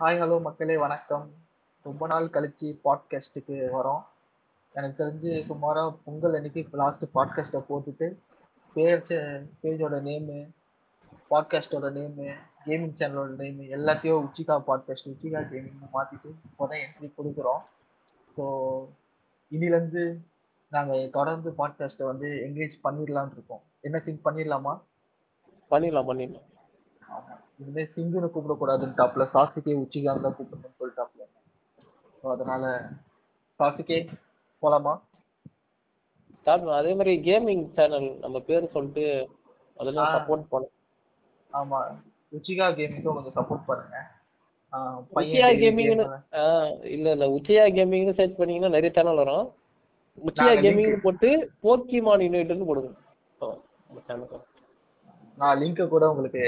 Hi hello மக்களே வணக்கம். ரொம்ப நாள் கழிச்சு பாட்காஸ்ட்டுக்கு வரோம். எனக்கு தெரிஞ்சு சுமாராக பொங்கல் அன்னைக்கு லாஸ்ட் பாட்காஸ்ட்டை போட்டுட்டு பேஜ் பேஜோட நேமு பாட்காஸ்டோட நேமு கேமிங் சேனலோட நேமு எல்லாத்தையும் உச்சிகா பாட்காஸ்ட் உச்சிகா கேமிங்னு மாற்றிட்டு இப்போ தான் என்ட்ரி கொடுக்குறோம். ஸோ இனிலேருந்து நாங்கள் தொடர்ந்து பாட்காஸ்ட்டை வந்து என்கேஜ் பண்ணிடலான் இருக்கோம். என்ன திங்க் பண்ணிடலாமா பண்ணிடலாம் பண்ணிடலாம் இனிமே சிங்குன்னு கூப்பிடக்கூடாதுன்னு டாப்ல சாசுகே உச்சிகான் தான் கூப்பிடணும்னு சொல்லிட்டாப்ல. ஸோ அதனால சாசுகே போலாமா? ஸ்டார்ட் அதே மாதிரி கேமிங் சேனல் நம்ம பேர் சொல்லிட்டு அதெல்லாம். சப்போர்ட் பண்ண. ஆமா. உச்சிகா கேமிங்க்கும் கொஞ்சம் சப்போர்ட் பண்ணுங்க. உச்சியா கேமிங்னு இல்ல இல்ல. உச்சியா கேமிங்னு சர்ச் பண்ணீங்கன்னா நிறைய சேனல் வரும். உச்சியா கேமிங் போட்டு போக்கிமான் யுனைடெட்னு போடுங்க. நான் லிங்கை கூட உங்களுக்கு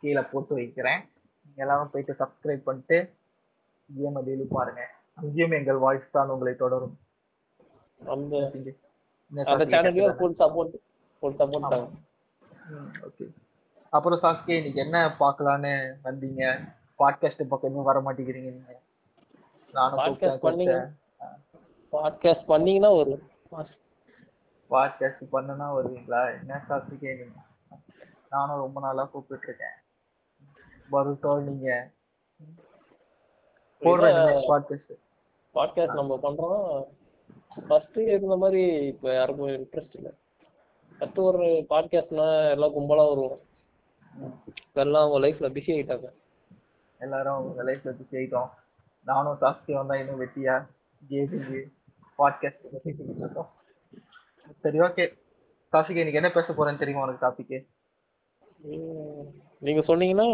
கீழே போட்டு வைக்கிறேன். நீங்க எல்லாரும் போயிட்டு சப்ஸ்கிரைப் பண்ணிட்டு கேமை டெய்லி பாருங்க. அங்கேயும் எங்கள் வாய்ஸ் தான் உங்களை தொடரும். அப்புறம் சாஸ்கே இன்னைக்கு என்ன பார்க்கலான்னு வந்தீங்க? பாட்காஸ்ட் பக்கம் வர மாட்டேங்கிறீங்க நீங்க. நானும் பாட்காஸ்ட் பண்ணீங்கன்னா வரும். பாட்காஸ்ட் பண்ணனா வருவீங்களா? என்ன சாஸ்கே நீங்க? நானும் ரொம்ப நாளா கூப்பிட்டு இருக்கேன். வருத்தம் நீங்க? போடுறேன் பாட்காஸ்ட் பாட்காஸ்ட் நம்ம பண்றோம். ஃபர்ஸ்ட் இருந்த மாதிரி இப்ப யாருக்கும் இன்ட்ரெஸ்ட் இல்ல. ஃபர்ஸ்ட் ஒரு பாட்காஸ்ட்னா எல்லாம் கும்பலா வருவோம். எல்லாம் அவங்க லைஃப்ல பிஸி ஆயிட்டாங்க. எல்லாரும் உங்க லைஃப்ல பிஸி ஆயிட்டோம். நானும் சாஸ்கே வந்தா இன்னும் வெட்டியா கேமிங் பாட்காஸ்ட் இருக்கோம். சரி ஓகே சாஸ்கே இன்னைக்கு என்ன பேச போறேன்னு தெரியுமா உனக்கு டாபிக் நீங்க சொன்னீங்கன்னா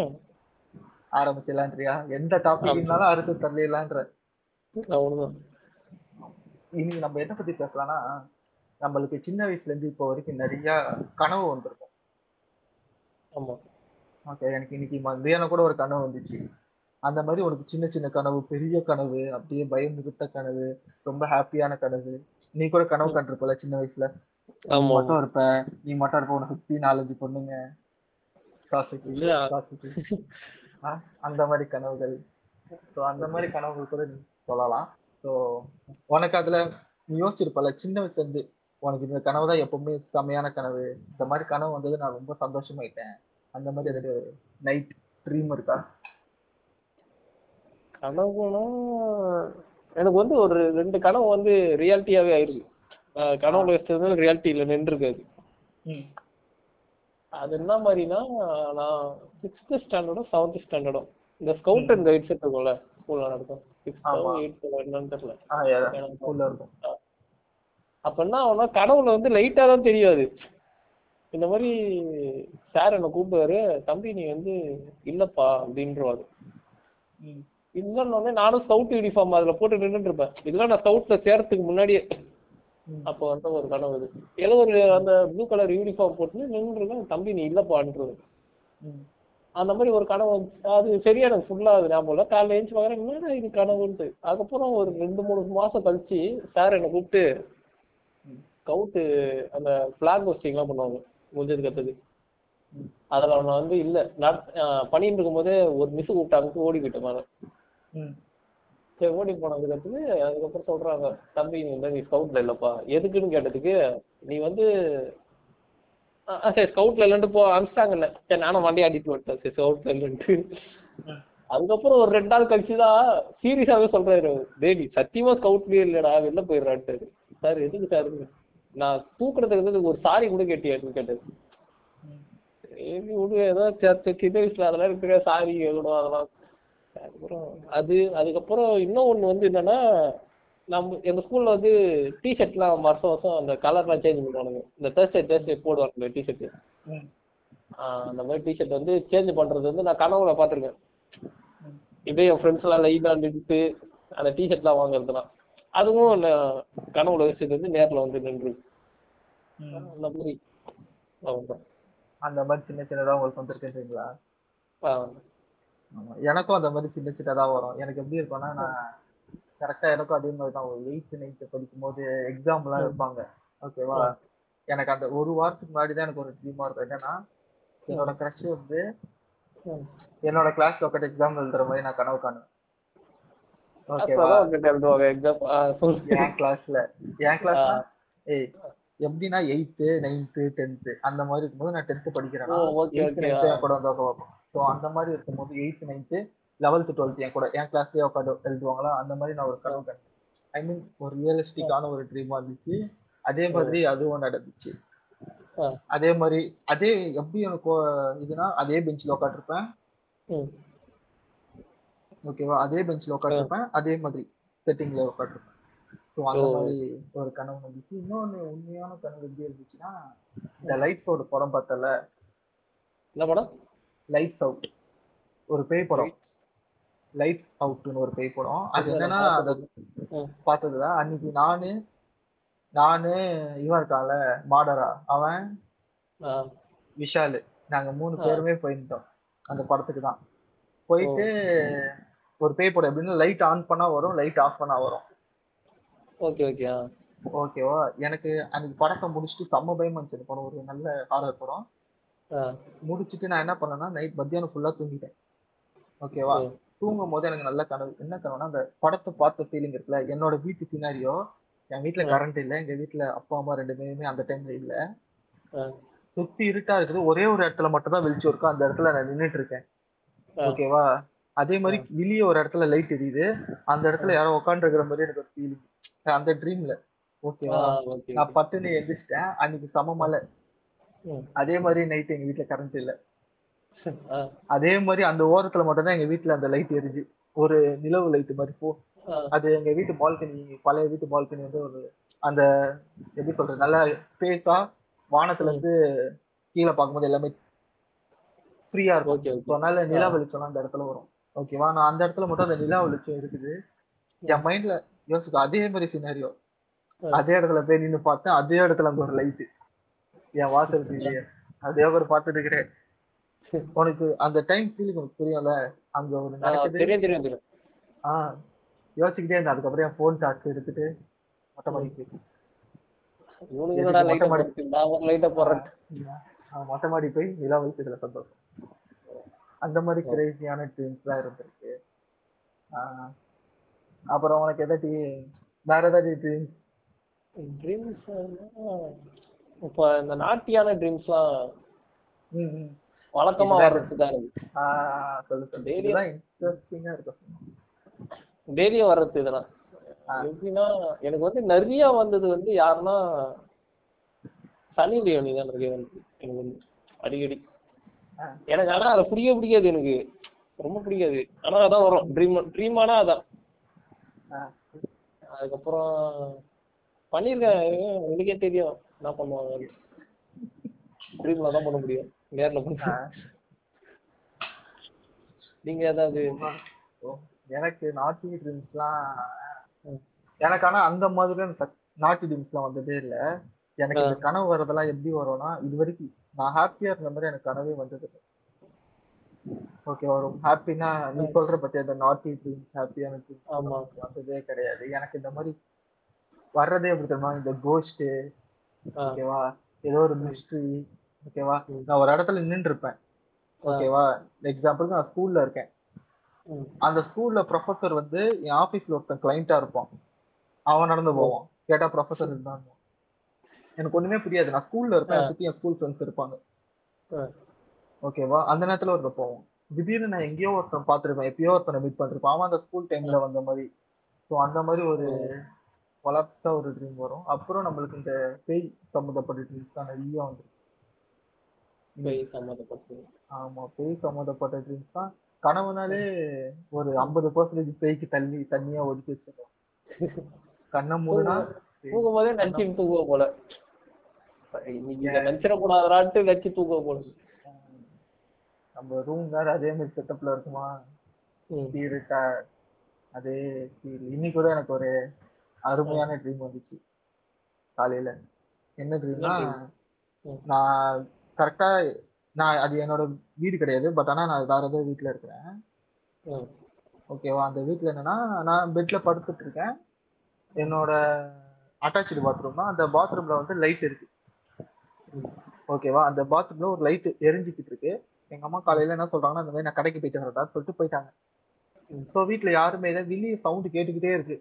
ஆரம்பிச்சிடலான்றியா? எந்த டாபிக் இருந்தாலும் அறுத்து தள்ளிடலான்ற. இன்னைக்கு நம்ம எதை பத்தி பேசலாம்னா நம்மளுக்கு சின்ன வயசுல இருந்து இப்போ வரைக்கும் நிறைய கனவு வந்திருக்கும். ஆமா. ஓகே எனக்கு இன்னைக்கு மத்தியானம் கூட ஒரு கனவு வந்துச்சு. அந்த மாதிரி உனக்கு சின்ன சின்ன கனவு பெரிய கனவு அப்படியே பயம் மிகுத்த கனவு ரொம்ப ஹாப்பியான கனவு. நீ கூட கனவு கண்டிருப்பல சின்ன வயசுல? மட்டும் இருப்ப. நீ மட்டும் இருப்ப. உனக்கு சுத்தி நாலஞ்சு பொண்ணுங்க. ஆ, அந்த மாதிரி கனவுகள். ஸோ அந்த மாதிரி கனவுகள் கூட நீ சொல்லலாம். ஸோ உனக்கு அதுல நீ யோசிச்சிருப்பல சின்ன வயசுல இருந்து உனக்கு இந்த கனவு தான் எப்பவுமே செமையான கனவு. இந்த மாதிரி கனவு வந்தது நான் ரொம்ப சந்தோஷமாயிட்டேன். அந்த மாதிரி ஏதாவது நைட் ட்ரீம் இருக்கா? கனவுனா எனக்கு வந்து ஒரு ரெண்டு கனவு வந்து ரியாலிட்டியாவே ஆயிருக்கு. கனவுல வச்சது ரியாலிட்டியில நின்று இருக்காது அது என்ன மாதிரினா நான் சிக்ஸ்த் ஸ்டாண்டர்டும் செவன்த் ஸ்டாண்டர்டும் இந்த ஸ்கவுட் அண்ட் கைட் செட் இருக்கும்ல ஸ்கூல்ல நடக்கும். என்னன்னு தெரியல. இருக்கும். அப்ப என்ன ஆகும்னா கனவுல வந்து லைட்டா தான் தெரியாது. இந்த மாதிரி சார் என்ன கூப்பிடுவாரு தம்பி நீ வந்து இல்லப்பா அப்படின்றவாரு. இல்லைன்னு நானும் ஸ்கவுட் யூனிஃபார்ம் அதுல போட்டு நின்னுட்டு இருப்பேன். இதெல்லாம் நான் ஸ்கவுட்ல சேர்றதுக்கு முன்னாடியே. அப்போ வந்து ஒரு கனவு இது. ஏதோ ஒரு அந்த ப்ளூ கலர் யூனிஃபார்ம் போட்டு நின்று இருக்கேன் தம்பி நீ இல்லப்பான்றது அந்த மாதிரி ஒரு கனவு. அது சரியா எனக்கு ஃபுல்லா அது ஞாபகம் இல்லை. காலைல எழுந்து பார்க்குறேன் என்னடா இது கனவுன்ட்டு? அதுக்கப்புறம் ஒரு ரெண்டு மூணு மாசம் கழிச்சு சார் என்னை கூப்பிட்டு ம். ஸ்கவுட்டு அந்த பிளாக் ஹோஸ்டிங்லாம் பண்ணுவாங்க. முடிஞ்சது கத்துக்கு ம். அதுல அவனை வந்து இல்ல. நட- பண்ணிட்டு இருக்கும்போதே ஒரு மிஸ் கூப்பிட்டாங்க ஓடி போயிட்டேன் மேல சரி ஓடி போனதுக்கு அதுக்கப்புறம் சொல்றாங்க தம்பி நீ வந்து நீ ஸ்கவுட்ல இல்லப்பா. எதுக்குன்னு கேட்டதுக்கு நீ வந்து சரி ஸ்கவுட்ல இல்லன்ட்டு போ அனுப்பிச்சிட்டாங்கல்ல சரி நானும் வண்டி ஆடிட்டு விட்டேன் சரி ஸ்கவுட்ல இல்லன்ட்டு. அதுக்கப்புறம் ஒரு ரெண்டு நாள் கழிச்சுதான் சீரியஸாவே சொல்றாரு நீ சத்தியமா ஸ்கவுட்லயே இல்லடா வெளில போயிடுறான்ட்டு சார் எதுக்கு சார்? நான் தூக்குறதுக்கு வந்து ஒரு சாரி கூட கேட்டியான்னு கேட்டாரு ம். சரி விடு ஏதோ சி- சி- சின்ன வயசுல அதெல்லாம் இருக்கிற சாரி எழுதணும் அதெல்லாம் அதுக்கப்புறம் அது அதுக்கப்புறம் இன்னும் ஒண்ணு வந்து என்னன்னா நம்ம எங்க ஸ்கூல்ல வந்து டிஷர்ட்லாம் வருஷம் வருஷம் அந்த கலர்லாம் சேஞ்ச் பண்ணுவானுங்க. இந்த தேர்ஸ்டே தேர்ஸ்டே போடுவாங்க டிஷர்ட் ம். அந்த மாதிரி டிஷர்ட் வந்து சேஞ்ச் பண்றது வந்து நான் கனவுல பாத்திருக்கேன் ம். இப்படியே என் ஃப்ரெண்ட்ஸ் எல்லாம் லைனா நின்று அந்த டிஷர்ட்லாம் வாங்குறதுலாம். அதுவும் கனவுல வச்சது வந்து நேர்ல வந்து நின்று. அந்த மாதிரி. அந்த மாதிரி சின்ன சின்னதா உங்களுக்கு வந்துருக்குன்றீங்களா? ஆஹ் ஆமா எனக்கும் அந்த மாதிரி சின்ன சின்னதா வரும். எனக்கு எப்படி இருக்கும்னா நான் கரெக்டா எனக்கும் அதே மாதிரி தான். ஒரு எயித்து நைன்த்து படிக்கும் போது எக்ஸாம் எல்லாம் ம். வைப்பாங்க ஓகேவா எனக்கு அந்த ஒரு வாரத்துக்கு முன்னாடி தான் எனக்கு ஒரு ட்ரீமா இருக்கும். என்னன்னா என்னோட க்ரஷ் வந்து. என்னோட கிளாஸ்ல உட்காந்து எக்ஸாம் எழுதுற மாதிரி நான் கனவு காணுவேன். என் கிளாஸ்ல என் கிளாஸ்ல ஏய் எப்படின்னா எயித்து நைன்த்து டென்த்து அந்த மாதிரி இருக்கும்போது நான் டென்த்து. என் கூட வந்து பார்ப்போம் ஸோ அந்த மாதிரி இருக்கும்போது எயித்து நைன்த்து லெவல்த்து டுவெல்த் என் கூட என் கிளாஸ்லயே உட்காந்து எழுதுவாங்களா? அந்த மாதிரி நான் ஒரு கனவு கண்டேன் ஐ மீன் ஒரு ரியலிஸ்டிக்கான ஒரு ட்ரீமா இருந்துச்சு. அதே மாதிரி அதுவும் நடந்துச்சு. அதே மாதிரி அதே எப்படி எனக்கு இதுனா அதே பெஞ்சில் உட்காந்துருப்பேன். ஓகேவா அதே பெஞ்சில் உட்காந்துருப்பேன். அதே மாதிரி செட்டிங்ல உட்காந்துருப்பேன். ஸோ அந்த. மாதிரி ஒரு கனவு வந்துச்சு இன்னொன்னு உண்மையான கனவு எப்படி இருந்துச்சுன்னா இந்த லைட்ஸ் அவுட் படம் பார்த்தல என்ன படம்? லைட்ஸ் அவுட் ஒரு பேய் படம். லைட்ஸ் அவுட்னு ஒரு பேய் படம். அது என்னன்னா. பார்த்ததுல அன்னைக்கு நானு நானு இவன் இருக்கான்ல மாடரா. அவன். விஷாலு. நாங்க மூணு. பேருமே போயிருந்தோம். அந்த படத்துக்கு தான். போயிட்டு ஒரு பேய் படம் எப்படின்னா லைட் ஆன் பண்ணா வரும் லைட் ஆஃப் பண்ணா வரும். ஓகே ஓகே ஓகேவா? எனக்கு அன்னைக்கு படத்தை முடிச்சுட்டு செம்ம பயமா இருந்துச்சு படம் ஒரு நல்ல ஹாரர் படம். முடிச்சுட்டு நான் என்ன பண்ணேன்னா நைட் மத்தியானம் ஃபுல்லா தூங்கிட்டேன். ஓகேவா. தூங்கும் போது எனக்கு நல்ல கனவு. என்ன கனவுனா அந்த படத்தை பார்த்த ஃபீலிங் இருக்குல்ல? என்னோட வீட்டு சினாரியோ என் வீட்ல கரண்ட் இல்ல எங்க வீட்ல அப்பா அம்மா ரெண்டு பேருமே அந்த டைம்ல இல்ல. சுத்தி இருட்டா இருக்குது. ஒரே ஒரு இடத்துல மட்டும் தான் வெளிச்சம் இருக்கும் அந்த இடத்துல நான் நின்னுட்டு இருக்கேன். ஓகேவா அதே மாதிரி வெளியே ஒரு இடத்துல லைட் எரியுது. அந்த இடத்துல யாரோ உட்காந்து இருக்கிற மாதிரி எனக்கு ஒரு ஃபீலிங் அந்த ட்ரீம்ல ஓகேவா ஓகே நான் பட்டுன்னு எந்திரிச்சிட்டேன். அன்னைக்கு சம மழை. ம். அதே மாதிரி நைட் எங்க வீட்ல கரண்ட் இல்ல. அதே மாதிரி அந்த ஓரத்துல மட்டும் தான் எங்க வீட்ல அந்த லைட் எரிஞ்சு ஒரு நிலவு லைட் மாதிரி போ. அது எங்க வீட்டு பால்கனி பழைய வீட்டு பால்கனி வந்து ஒரு அந்த எப்படி சொல்றது நல்ல ஸ்பேஸா வானத்துல இருந்து கீழே பார்க்கும்போது எல்லாமே ஃப்ரீயா இருக்கும். ஓகே அதனால நிலா வெளிச்சம் அந்த இடத்துல வரும். ஓகேவா நான் அந்த இடத்துல மட்டும் அந்த நிலா வெளிச்சம் இருக்குது. என் மைண்ட்ல யோசிக்க அதே மாதிரி சினாரியோ. அதே இடத்துல போய் நின்னு பார்த்தேன் அதே இடத்துல அங்க ஒரு லைட் என் வாசல் இல்லையே அதே ஒரு பார்த்துட்டு இருக்கிறேன். உனக்கு அந்த டைம் ஃபீலிங் உனக்கு புரியும்ல அங்க ஒரு நடக்குது. தெரியும் தெரியும் தெரியும். ஆஹ் யோசிச்சுக்கிட்டே இருந்தேன். அதுக்கப்புறம் என் ஃபோன் சார்ஜ் எடுத்துட்டு மொட்டை மாடிக்கு எதுக்கு லைட்டை மொட்டை போடுறேன் மொட்டை மாடி போய் நிலா வெளிச்சதுல சந்தோஷம். அந்த மாதிரி கிரேசியான ட்ரீம்ஸ் தான் இருந்திருக்கு. அப்புறம் உனக்கு எதாட்டி வேற ஏதாச்சும் ட்ரீம்ஸ் ட்ரீம்ஸ் இப்போ இந்த நாட்டியான ட்ரீம்ஸ்லாம். வழக்கமா வர்றது தான் எனக்கு இருக்கும் டெய்லியும் வர்றது இதெல்லாம். எப்படின்னா எனக்கு வந்து நிறைய வந்தது வந்து யாருன்னா சனி லியோனி தான் நிறைய வந்து எனக்கு வந்து அடிக்கடி. எனக்கு ஆனா அதை பிடிக்க பிடிக்காது எனக்கு. ரொம்ப பிடிக்காது. ஆனா அதான் வரும். ட்ரீம் ட்ரீம் ஆனா அதான். அதுக்கப்புறம் பண்ணிருக்கேன் உங்களுக்கே தெரியும். என்ன பண்ணுவாங்க? ட்ரீம்ல தான் பண்ண முடியும். நேர்ல பண்ண நீங்க ஏதாவது? எனக்கு நாட்டி ட்ரீம்ஸ்லாம். எனக்கு ஆனா அந்த மாதிரியான சக்- நாட்டி ட்ரீம்ஸ்லாம் வந்ததே இல்ல. எனக்கு இந்த கனவு வர்றதெல்லாம் எப்படி வரும்னா இது வரைக்கும் நான் ஹாப்பியா இருந்த மாதிரி எனக்கு கனவே வந்தது ஓகே வரும் ஹாப்பினா நீ சொல்ற பத்தி அந்த நாட்டி ட்ரீம்ஸ் ஹாப்பியான ட்ரீம்ஸ் வந்ததே கிடையாது. எனக்கு இந்த மாதிரி வர்றதே எப்படி தெரியுமா? இந்த கோஸ்ட் ஆ, ஓகேவா? ஏதோ ஒரு மிஸ்ட்ரி ஓகேவா. நான் ஒரு இடத்துல நின்னுட்டு இருப்பேன் ஓகேவா? எக்ஸாம்பிளுக்கு நான் ஸ்கூல்ல இருக்கேன். அந்த ஸ்கூல்ல ப்ரொஃபசர் வந்து என் ஆபீஸ்ல ஒருத்தன் கிளைண்டா இருப்பான். அவன் நடந்து போவான். கேட்டா ப்ரொஃபசர் இருந்தான். எனக்கு ஒண்ணுமே புரியாது. நான் ஸ்கூல்ல இருப்பேன். சுத்தி என் ஸ்கூல் ஃப்ரெண்ட்ஸ் இருப்பாங்க. ஓகேவா? அந்த நேரத்துல ஒருத்தன் போவோம் திடீர்னு நான் எங்கேயோ ஒருத்தன் பார்த்திருப்பேன். எப்பயோ ஒருத்தனை மீட் பண்ணிருப்பேன். அவன் அந்த ஸ்கூல் டைம்ல வந்த மாதிரி. ஸோ அந்த மாதிரி ஒரு கொலாப்ஸா ஒரு ட்ரீம் வரும். அப்புறம் நம்மளுக்கு இந்த பேய் சம்மந்தப்பட்ட ட்ரீம்ஸ் தான் நிறைய வந்து பேய் சம்மந்தப்பட்டது ஆமா பேய் சம்மந்தப்பட்ட ட்ரீம்ஸ் தான். கனவுனாலே ஒரு ஐம்பது பர்சன்டேஜ் பேய்க்கு தள்ளி தண்ணியா ஒதுக்கி வச்சிருக்கோம். கண்ணை மூடுனா தூங்கும் போதே நடிச்சுட்டு தூங்குவ போல. இதை நினைச்சிடக்கூடாதான்ட்டு நடிச்சு தூங்குவ போல. நம்ம ரூம் வேற அதே மாதிரி செட்டப்ல இருக்குமா? இருட்டா அதே. இன்னைக்கு கூட எனக்கு ஒரு அருமையான ட்ரீம் வந்துச்சு. காலையில. என்ன ட்ரீம்னா. நான் கரெக்டா நான் அது என்னோட வீடு கிடையாது. பட் ஆனா நான் வேற ஏதோ வீட்ல இருக்கிறேன். ஓகேவா அந்த வீட்ல என்னன்னா நான் பெட்ல படுத்துட்டு இருக்கேன். என்னோட அட்டாச்சு பாத்ரூம் தான் அந்த பாத்ரூம்ல வந்து லைட் இருக்கு. ஓகேவா அந்த பாத்ரூம்ல ஒரு லைட் எரிஞ்சுக்கிட்டு இருக்கு. எங்க அம்மா காலையில என்ன சொல்றாங்கன்னா இந்த மாதிரி நான் கடைக்கு போயிட்டு வரதா சொல்லிட்டு போயிட்டாங்க. ம். ஸோ வீட்ல யாருமே இல்லை. வெளியே சவுண்ட் கேட்டுக்கிட்டே இருக்கு.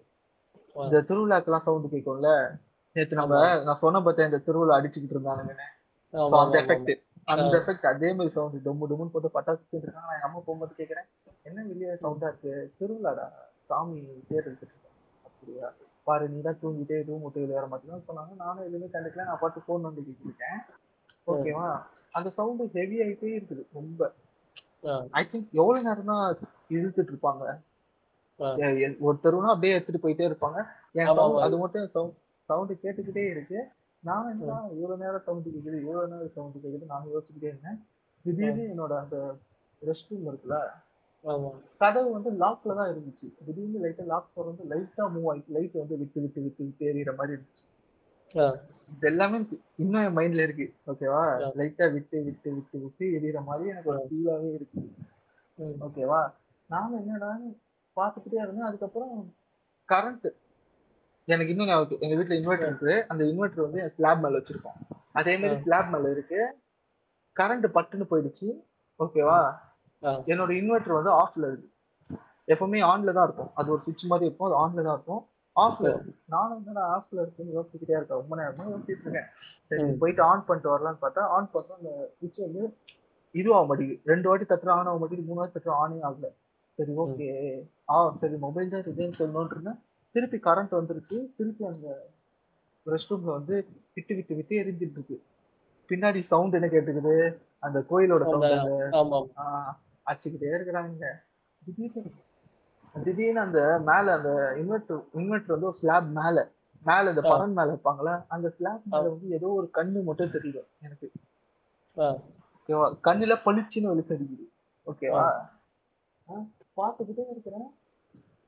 இந்த திருவிழாக்கெல்லாம் சவுண்ட் கேட்கும்ல நேத்து நம்ம நான் சொன்ன பார்த்தேன் இந்த திருவிழா அடிச்சுக்கிட்டு இருந்தாங்க அந்த எஃபெக்ட் அந்த. எஃபெக்ட் அதே மாதிரி சவுண்ட் டொம்மு டொம்முன்னு போட்டு பட்டாசு இருக்காங்க. நான் அம்மா போகும்போது கேக்குறேன் என்ன வெளியே சவுண்டா இருக்கு? திருவிழாடா? சாமி தேர் எடுத்துட்டு. அப்படியா? பாரு நீ தான் தூங்கிட்டே ரூம் விட்டு வெளியே வர மாட்டேன்னு சொன்னாங்க. நானும் எதுவுமே கண்டுக்கல. நான் பாட்டு ஃபோன் வந்து கேட்டுருக்கேன் ஓகேவா அந்த சவுண்ட் ஹெவி ஆயிட்டே இருக்குது ரொம்ப. ஐ திங்க் எவ்வளவு நேரம் தான் இழுத்துட்டு இருப்பாங்க? ஆ. எ- எ- ஒரு தெருவுனா அப்படியே எடுத்துட்டு போயிட்டே இருப்பாங்க. அது மட்டும் சவுண்ட் கேட்டுக்கிட்டே இருக்கு. நான் என்ன இவ்வளவு நேரம் சவுண்ட் கேக்குது இவ்வளவு நேரம் சவுண்ட் கேக்குது நான் யோசிச்சுக்கிட்டே இருந்தேன். திடீர்னு என்னோட அந்த ரெஸ்ட் ரூம் இருக்குல்ல கதவு வந்து லாக்ல தான் இருந்துச்சு. திடீர்னு லைட்டா லாக் வந்து லைட்டா மூவ் ஆயிட்டு லைட் வந்து விட்டு விட்டு விட்டு விட்டு எறிகிற மாதிரி இருந்துச்சு. இது எல்லாமே இன்னும் என் மைண்ட்ல இருக்கு. ஓகேவா. லைட்டா விட்டு விட்டு விட்டு விட்டு எரியற மாதிரி எனக்கு ஒரு ஃபீலாவே இருக்கு. ஓகேவா நானும் என்னடான்னு பார்த்துக்கிட்டே இருந்தேன். அதுக்கப்புறம் கரண்ட் எனக்கு இன்னும் ஞாபகம் எங்க வீட்ல இன்வெர்டர் இருக்கு அந்த இன்வெர்டர் வந்து ஸ்லாப் மேல வச்சிருக்கோம். அதே மாதிரி ஸ்லாப் மேல இருக்கு. கரண்ட் பட்டுன்னு போயிடுச்சு. ஓகேவா. என்னோட இன்வெர்டர் வந்து ஆஃப்ல இருக்கு. எப்பவுமே ஆன்ல தான் இருக்கும். அது ஒரு சுவிட்ச் மாதிரி இருக்கும். அது ஆன்ல தான் இருக்கும். ஆஃப்ல இருக்கு. நானும் என்னடா ஆஃப்ல இருக்குன்னு யோசிச்சுக்கிட்டே இருக்கேன். ரொம்ப நேரமா யோசிச்சுட்டு இருக்கேன். சரி. போயிட்டு ஆன் பண்ணிட்டு வரலாம்னு பார்த்தா ஆன் பண்ணா அந்த சுவிட்ச் வந்து இதுவாக மாட்டேங்குது. ரெண்டு வாட்டி தட்டுற ஆன் ஆக மாட்டேங்குது. மூணு வாட்டி தட்டுற ஆனே ஆகல. சரி ஓகே. ஆ சரி மொபைல் தான் ரிசைன் சொல்லணும்னு இருந்தேன் திருப்பி கரண்ட் வந்துருச்சு திருப்பி அந்த ரெஸ்ட் ரூம்ல வந்து விட்டு விட்டு விட்டு எரிஞ்சிட்டு இருக்கு பின்னாடி சவுண்ட் என்ன கேட்டுக்குது? அந்த கோயிலோட சவுண்ட் அடிச்சுக்கிட்டே இருக்கிறாங்க திடீர்னு திடீர்னு அந்த மேல அந்த இன்வெர்டர் இன்வெர்டர் வந்து ஒரு ஸ்லாப் மேல மேல இந்த. பரன் மேல இருப்பாங்களா அந்த ஸ்லாப் மேல வந்து ஏதோ ஒரு கண்ணு மட்டும் தெரியும் எனக்கு. ஓகேவா? கண்ணுல பளிச்சுன்னு அடிக்குது. ஓகேவா? பார்த்துக்கிட்டே இருக்கிறேன்.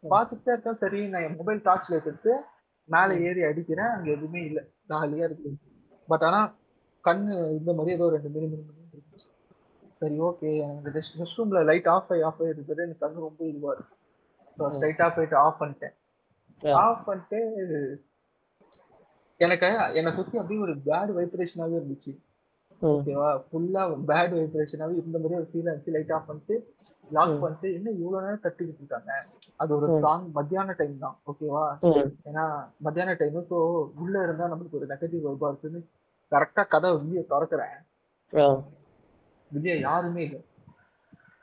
பார்த்துக்கிட்டே இருக்கேன். சரி நான் என் மொபைல் டார்ச் லைட் எடுத்து மேலே ஏறி அடிக்கிறேன். அங்க எதுவுமே இல்ல. ஜாலியா இருக்கு. பட் ஆனா கண்ணு இந்த மாதிரி ஏதோ ரெண்டு மினி மினி மினி இருந்துச்சு சரி ஓகே எனக்கு ரெஸ்ட் ரெஸ்ட் ரூம்ல லைட் ஆஃப் ஆகி ஆஃப் ஆகி எனக்கு கண்ணு ரொம்ப இதுவா இருக்கு. ஸோ ஸ்ட்ரைட்டா போயிட்டு ஆஃப் பண்ணிட்டேன். ஆஃப் பண்ணிட்டு எனக்கு என்னை சுத்தி அப்படியே ஒரு பேட் வைப்ரேஷனாவே இருந்துச்சு. ஓகேவா ஃபுல்லா பேட் வைப்ரேஷனாவே இருந்த மாதிரி ஒரு ஃபீல் ஆச்சு லைட் ஆஃப் பண்ணிட்டு லாக். பண்ணிட்டு என்ன இவ்வளவு நேரம் தட்டிக்கிட்டு இருக்காங்க? அது ஒரு. ஸ்ட்ராங் மத்தியான டைம் தான். ஓகேவா. ஏன்னா மத்தியான டைம் ஸோ உள்ள இருந்தா நமக்கு ஒரு நெகட்டிவ் வைபா இருக்குன்னு கரெக்டா கதவை வெளியே திறக்கிறேன். ஆ. வெளியே யாருமே இல்லை.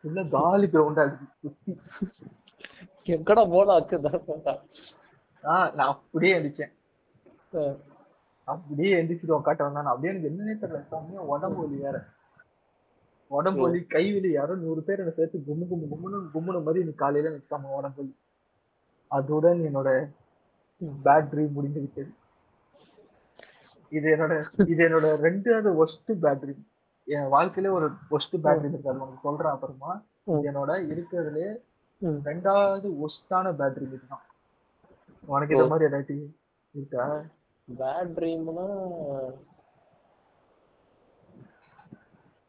உள்ள காலி கிரவுண்டா இருக்கு சுத்தி. எங்கடா வச்சிருந்தா ஆஹ் நான் அப்படியே எந்திரிச்சேன். அப்படியே எந்திரிச்சிட்டு உட்காட்ட வந்தான். அப்படியே எனக்கு என்னன்னே தெரியல. செம்மையா உடம்பு வலி வேற. உடம்பு வலி கை வலி யாரோ நூறு பேர் என்ன சேர்த்து கும்மு கும்மு கும்முன்னு கும்முன மாதிரி நீ காலையில நிற்காம உடம்பு வலி. அதுடன் என்னோட ம். பேட்டரி முடிந்து விட்டது இது என்னோட இது என்னோட ரெண்டாவது ஒஸ்ட் பேட்டரி என் வாழ்க்கையில ஒரு ஒஸ்ட் பேட்டரி இருக்கு. அது உனக்கு சொல்றேன் அப்புறமா. என்னோட இருக்கிறதுலே. ரெண்டாவது ஒஸ்டான பேட்டரி இதுதான். உனக்கு இந்த மாதிரி ஏதாச்சும் இருக்கா? பேட் ட்ரீம்னா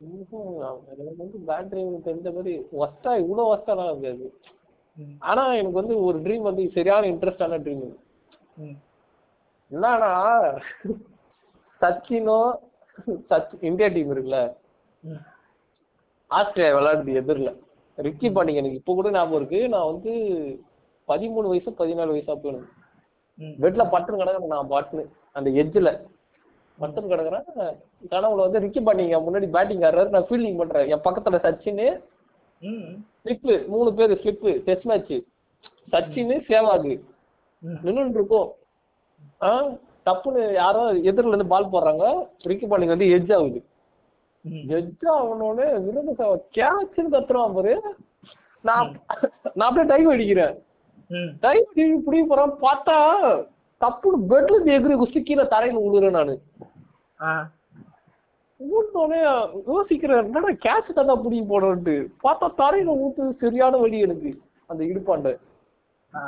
எனக்கு வந்து பேட் ட்ரீம் தெரிஞ்ச மாதிரி ஒஸ்டா இவ்வளவு ஒஸ்டாலாம் இருக்காது. ஆனா எனக்கு வந்து ஒரு ட்ரீம் வந்து சரியான இன்ட்ரெஸ்டான ட்ரீம். என்னன்னா சச்சினும் சச் இந்தியா டீம் இருக்குல்ல. ஆஸ்திரேலியா விளையாடுது எதிரில். ரிக்கி பாண்டிங் எனக்கு இப்போ கூட ஞாபகம் இருக்கு. நான் வந்து பதிமூணு வயசு பதினாலு வயசா அப்போ எனக்கு ம். பெட்ல பட்டுன்னு கிடக்குறேன் நான் பாட்டுன்னு. அந்த எட்ஜ்ல பட்டுன்னு கிடக்குறேன் கனவுல வந்து ரிக்கி பாண்டிங்க முன்னாடி பேட்டிங் ஆடுறாரு. நான் ஃபீல்டிங் பண்றேன். என் பக்கத்துல சச்சின். ஸ்லிப்பு மூணு பேரு slip test match Sachin Sehwag. நின்னுட்டு இருக்கோம் ஆஹ் டப்புன்னு யாரோ எதிரில இருந்து பால் போடுறாங்க. ரிக்கி பாண்டிங் வந்து எட்ஜ் ஆகுது. ம். எட்ஜ் ஆகணும்னு விருது கேட்ச்னு கத்துறான் பாரு. நான் நான் அப்படியே டைவ் அடிக்கிறேன். ம். டைவ் அடி இப்படி போறான். பார்த்தா டப்புன்னு பெட்ல எகிரி குஸ்தி கீழே தரையில விழுறேன் நானு. ஆ. ஊட்டோடனே யோசிக்கிறேன் என்னடா கேட்ச் தாண்டா பிடிக்க போனோன்ட்டு பார்த்தா தரையில ஊத்து சரியான வழி எனக்கு அந்த இடுப்பாண்ட.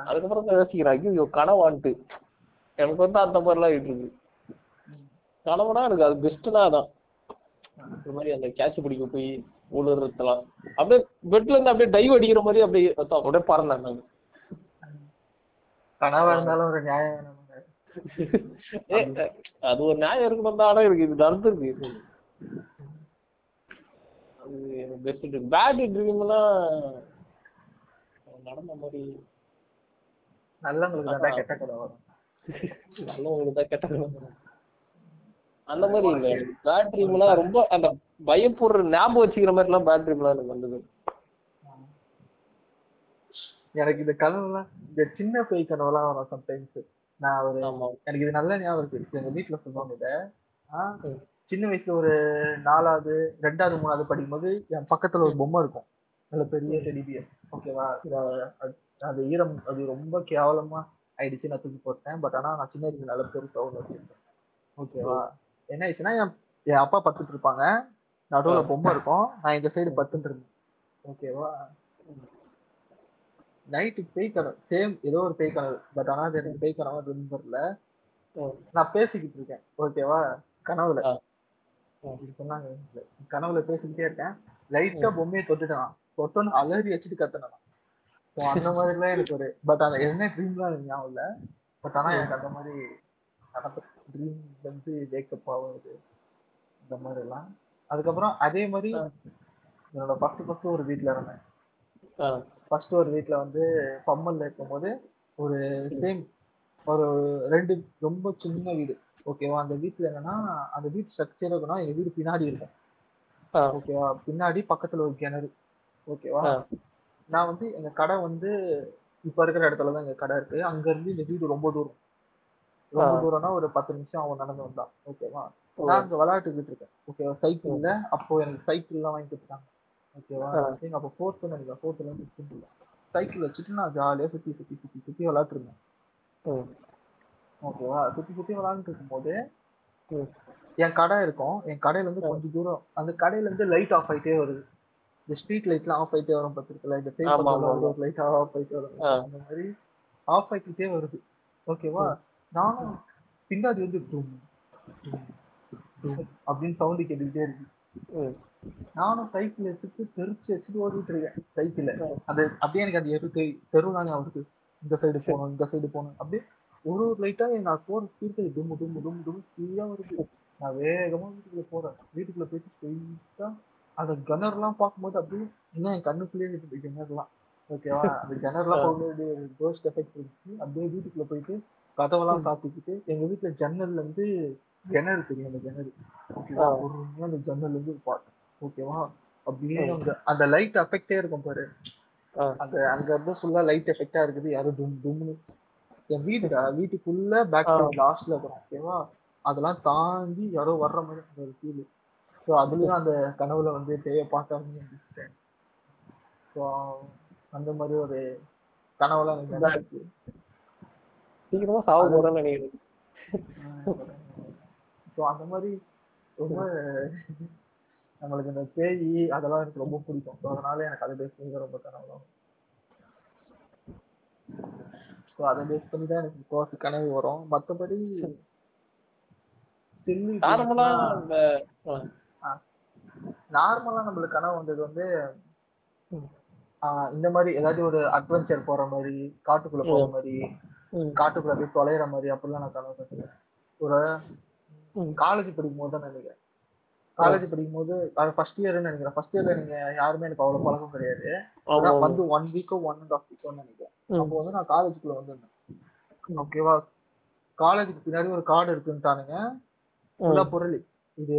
அதுக்கப்புறம் தான் யோசிக்கிறேன் ஐயோ கனவான்ட்டு. எனக்கு வந்து அந்த மாதிரிலாம் இருக்கு. கனவுனா எனக்கு அது பெஸ்ட்னா அதான். இந்த மாதிரி அந்த கேட்ச் பிடிக்க போய் விழுறதுலாம் அப்படியே பெட்ல இருந்து அப்படியே டைவ் அடிக்கிற மாதிரி அப்படியே அப்படியே பறந்தேன் நான். கனவா இருந்தாலும் ஒரு நியாயம் அது ஒரு நியாயம் இருக்கணும் தான் ஆனா எனக்கு இது நடந்திருக்கு. அது பெஸ்ட் பேட் ட்ரீம்லாம் நடந்த மாதிரி நல்லவங்களுக்கு தான் கெட்ட கதை வரும். நல்லவங்களுக்கு தான் கெட்ட வரும். அந்த மாதிரி இல்ல. பேட் ரொம்ப அந்த பயப்படுற ஞாபகம் வச்சுக்கிற மாதிரி எல்லாம் பேட் ட்ரீம்லாம் எனக்கு வந்தது. எனக்கு இந்த கனவுலாம் இந்த சின்ன பேய் கனவுலாம் வரும் சம்டைம்ஸ் நான் ஒரு எனக்கு இது நல்ல ஞாபகம் இருக்கு. எங்க வீட்டுல சொல்லுவாங்க இத. சின்ன வயசுல ஒரு நாலாவது ரெண்டாவது மூணாவது படிக்கும்போது என் பக்கத்துல ஒரு பொம்மை இருக்கும். நல்ல பெரிய டெடிபியர் ஓகேவா அது ஈரம் அது ரொம்ப கேவலமா ஆயிடுச்சு நான் தூக்கி போட்டேன். பட் ஆனா நான் சின்ன வயசுல நல்ல பெருசா ஒன்று வச்சிருக்கேன். ஓகேவா என்ன ஆயிடுச்சுன்னா என் என் அப்பா பத்துட்டு இருப்பாங்க. நடுவுல பொம்மை இருக்கும். நான் இந்த சைடு பத்துட்டு இருந்தேன். ஓகேவா நைட்டு பேய் கனவு சேம் ஏதோ ஒரு பேய் கனவு பட் ஆனா அது எனக்கு பேய் கனவா ம். நான் பேசிக்கிட்டு இருக்கேன். ஓகேவா கனவுல. சொன்னாங்க. கனவுல பேசிக்கிட்டே இருக்கேன். லைட்டா பொம்மையை தொட்டுட்டான். தொட்டோன்னு அலறி வச்சுட்டு கத்தனான். ஸோ அந்த மாதிரிலாம் எனக்கு ஒரு பட் அந்த என்ன ட்ரீம்லாம் ஞாபகம் இல்லை. பட் ஆனா எனக்கு அந்த மாதிரி நடந்த ட்ரீம் வந்து வேக்கப் ஆகுது. இந்த மாதிரி எல்லாம் அதுக்கப்புறம் அதே மாதிரி. என்னோட ஃபர்ஸ்ட் ஃபர்ஸ்ட் ஒரு வீட்ல இருந்தேன். ஃபர்ஸ்ட் ஒரு வீட்ல வந்து பம்மல்ல இருக்கும்போது ஒரு சேம் ஒரு ரெண்டு ரொம்ப சின்ன வீடு. ஓகேவா அந்த வீட்ல என்னன்னா அந்த வீட்டு ஸ்ட்ரக்சர் இருக்குன்னா எங்க வீடு பின்னாடி இருக்கும். ஓகேவா பின்னாடி பக்கத்துல ஒரு கிணறு. ஓகேவா. நான் வந்து எங்க கடை வந்து இப்ப இருக்கிற இடத்துல தான் எங்க கடை இருக்கு. அங்க இருந்து இந்த வீடு ரொம்ப தூரம். ரொம்ப. தூரம்னா ஒரு பத்து நிமிஷம் அவன் நடந்து வந்தான் ஓகேவா. நான் அங்க விளையாட்டுக்கிட்டு இருக்கேன். ஓகேவா சைக்கிள்ல அப்போ எனக்கு சைக்கிள் எல்லாம் வாங்கி கொடுத்தாங்க ஓகேவா. எங்க அப்போ ஃபோர்த் நினைக்கிறேன் ஃபோர்த்ல இருந்து ஃபிஃப்த் சைக்கிள் வச்சுட்டு நான் ஜாலியா சுத்தி சுத்தி சுத்தி சுத்தி விளையாட்டு இருந்தேன் ஓகேவா சுத்தி சுத்தி விளையாண்டுட்டு இருக்கும்போது. என் கடை இருக்கும். என் கடையில இருந்து கொஞ்சம் தூரம் அந்த கடையில இருந்து லைட் ஆஃப் ஆயிட்டே வருது. இந்த ஸ்ட்ரீட் லைட்லாம் ஆஃப் ஆயிட்டே வரும் பார்த்துருக்கல. இந்த. ஒரு லைட் ஆஃப் ஆயிட்டே வரும். அந்த மாதிரி ஆஃப் ஆயிக்கிட்டே வருது. ஓகேவா நானும் பின்னாடி வந்து அப்படின்னு சவுண்டு கேட்டுக்கிட்டே இருக்கு. நானும் சைக்கிள் எடுத்துட்டு தெரிச்சு வச்சுட்டு ஓடிட்டு இருக்கேன். சைக்கிள். அது அப்படியே எனக்கு அது எடுத்து தெருவுதானே அவருக்கு? இந்த சைடு போகணும் இந்த சைடு போகணும். அப்படியே ஒரு ஒரு லைட்டா நான் போற ஸ்பீடு டும் டும் டும் டும் ஸ்பீடா வருது. நான் வேகமா வீட்டுக்குள்ள போறேன். வீட்டுக்குள்ள போயிட்டு ஸ்ட்ரெயிட்டா அந்த கனர்லாம் பார்க்கும்போது அப்படியே இன்னும் என் கண்ணுக்குள்ளேயே இருக்குது? கிணறுலாம் ஓகேவா அந்த கிணறுலாம் போகும்போது கோஸ்ட் எஃபெக்ட் இருந்துச்சு அப்படியே வீட்டுக்குள்ள போயிட்டு கதவெல்லாம் சாத்திக்கிட்டு எங்க வீட்டுல ஜன்னல்ல இருந்து கிணறு தெரியும் அந்த கிணறு ஓகேவா. பொறுமையா அந்த ஜன்னல்ல இருந்து ஓகேவா? அப்படியே அந்த அந்த லைட் எஃபெக்டே இருக்கும் பாரு. அந்த அங்க இருந்து ஃபுல்லா லைட் எஃபெக்டா இருக்குது. யாரும் டும் டும்னு. என் வீட்டுடா வீட்டுக்குள்ள பேக் லாஸ்ட்ல இருக்கும் ஓகேவா? அதெல்லாம் தாண்டி யாரோ வர்ற மாதிரி ஒரு ஃபீல் ஸோ அதுலயும் அந்த கனவுல வந்து பேய பார்க்காம இருந்துச்சிட்டேன் ஸோ அந்த மாதிரி ஒரு கனவுலாம் எனக்கு நடந்துச்சு. சீக்கிரமா சாவ போறேன்னு நினைக்கிறேன். ஸோ அந்த மாதிரி ரொம்ப நம்மளுக்கு இந்த பேய் அதெல்லாம் எனக்கு ரொம்ப பிடிக்கும். ஸோ அதனால எனக்கு அதை பேஸ் பண்ணி ரொம்ப கனவு ஸோ அதை பேஸ் பண்ணி தான் எனக்கு முக்கால்வாசி கனவு வரும். மற்றபடி நார்மலா இந்த நார்மலா நம்மளுக்கு கனவு வந்தது வந்து இந்த மாதிரி ஏதாச்சும் ஒரு அட்வென்ச்சர் போற மாதிரி காட்டுக்குள்ள போற மாதிரி காட்டுக்குள்ள போய் தொலைகிற மாதிரி அப்படிலாம் நான் கனவு கண்டுருக்கேன் ஒரு. காலேஜ் படிக்கும் போது தான் நினைக்கிறேன். காலேஜ் படிக்கும் போது அது ஃபர்ஸ்ட் இயர்னு நினைக்கிறேன். ஃபர்ஸ்ட் இயர்ல நீங்க யாருமே எனக்கு அவ்வளவு பழக்கம் கிடையாது. ஆமா. வந்து ஒன் வீக்கோ ஒன் அண்ட் ஆஃப் வீக்கோ நினைக்கிறேன். அப்போ வந்து நான் காலேஜுக்குள்ள வந்திருந்தேன். ஓகேவா காலேஜுக்கு பின்னாடி ஒரு கார்டு இருக்குன்ட்டானுங்க ஃபுல்லா பொருள். இது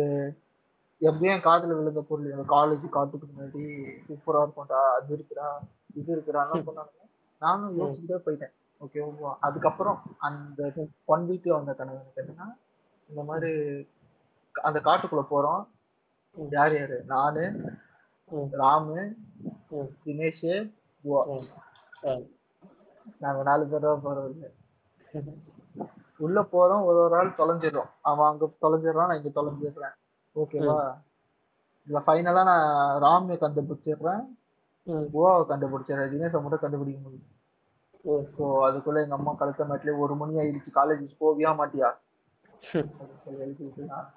எப்படியும் காதுல விழுந்த பொருள். இந்த காலேஜ் காட்டுக்கு முன்னாடி சூப்பரா இருக்கும்டா அது இருக்குடா இது இருக்குடான்னு சொன்னானுங்க. நானும் யோசிச்சுட்டே போயிட்டேன். ஓகேவா அதுக்கப்புறம் அந்த ஒன் வீக்ல வந்த கனவு எனக்கு என்னன்னா இந்த மாதிரி அந்த காட்டுக்குள்ள போறோம். யார் யாரு? நானு ராமு தினேஷ். நாங்க நாலு பேர் தான் போறது. உள்ள போறோம். ஒரு ஒரு ஆள் தொலைஞ்சிடுறோம். அவன் அங்க தொலைஞ்சிடுறான் நான் இங்க தொலைஞ்சிடுறேன். ஓகேவா இதுல ஃபைனலா நான் ராமியை கண்டுபிடிச்சிடுறேன். ம், புவாவை கண்டுபிடிச்சிடுறேன். தினேஷை மட்டும் கண்டுபிடிக்க முடியும். ஸோ அதுக்குள்ள எங்க அம்மா கழுத்த மாட்டிலே ஒரு மணி ஆயிடுச்சு. காலேஜ் போவியா மாட்டியா?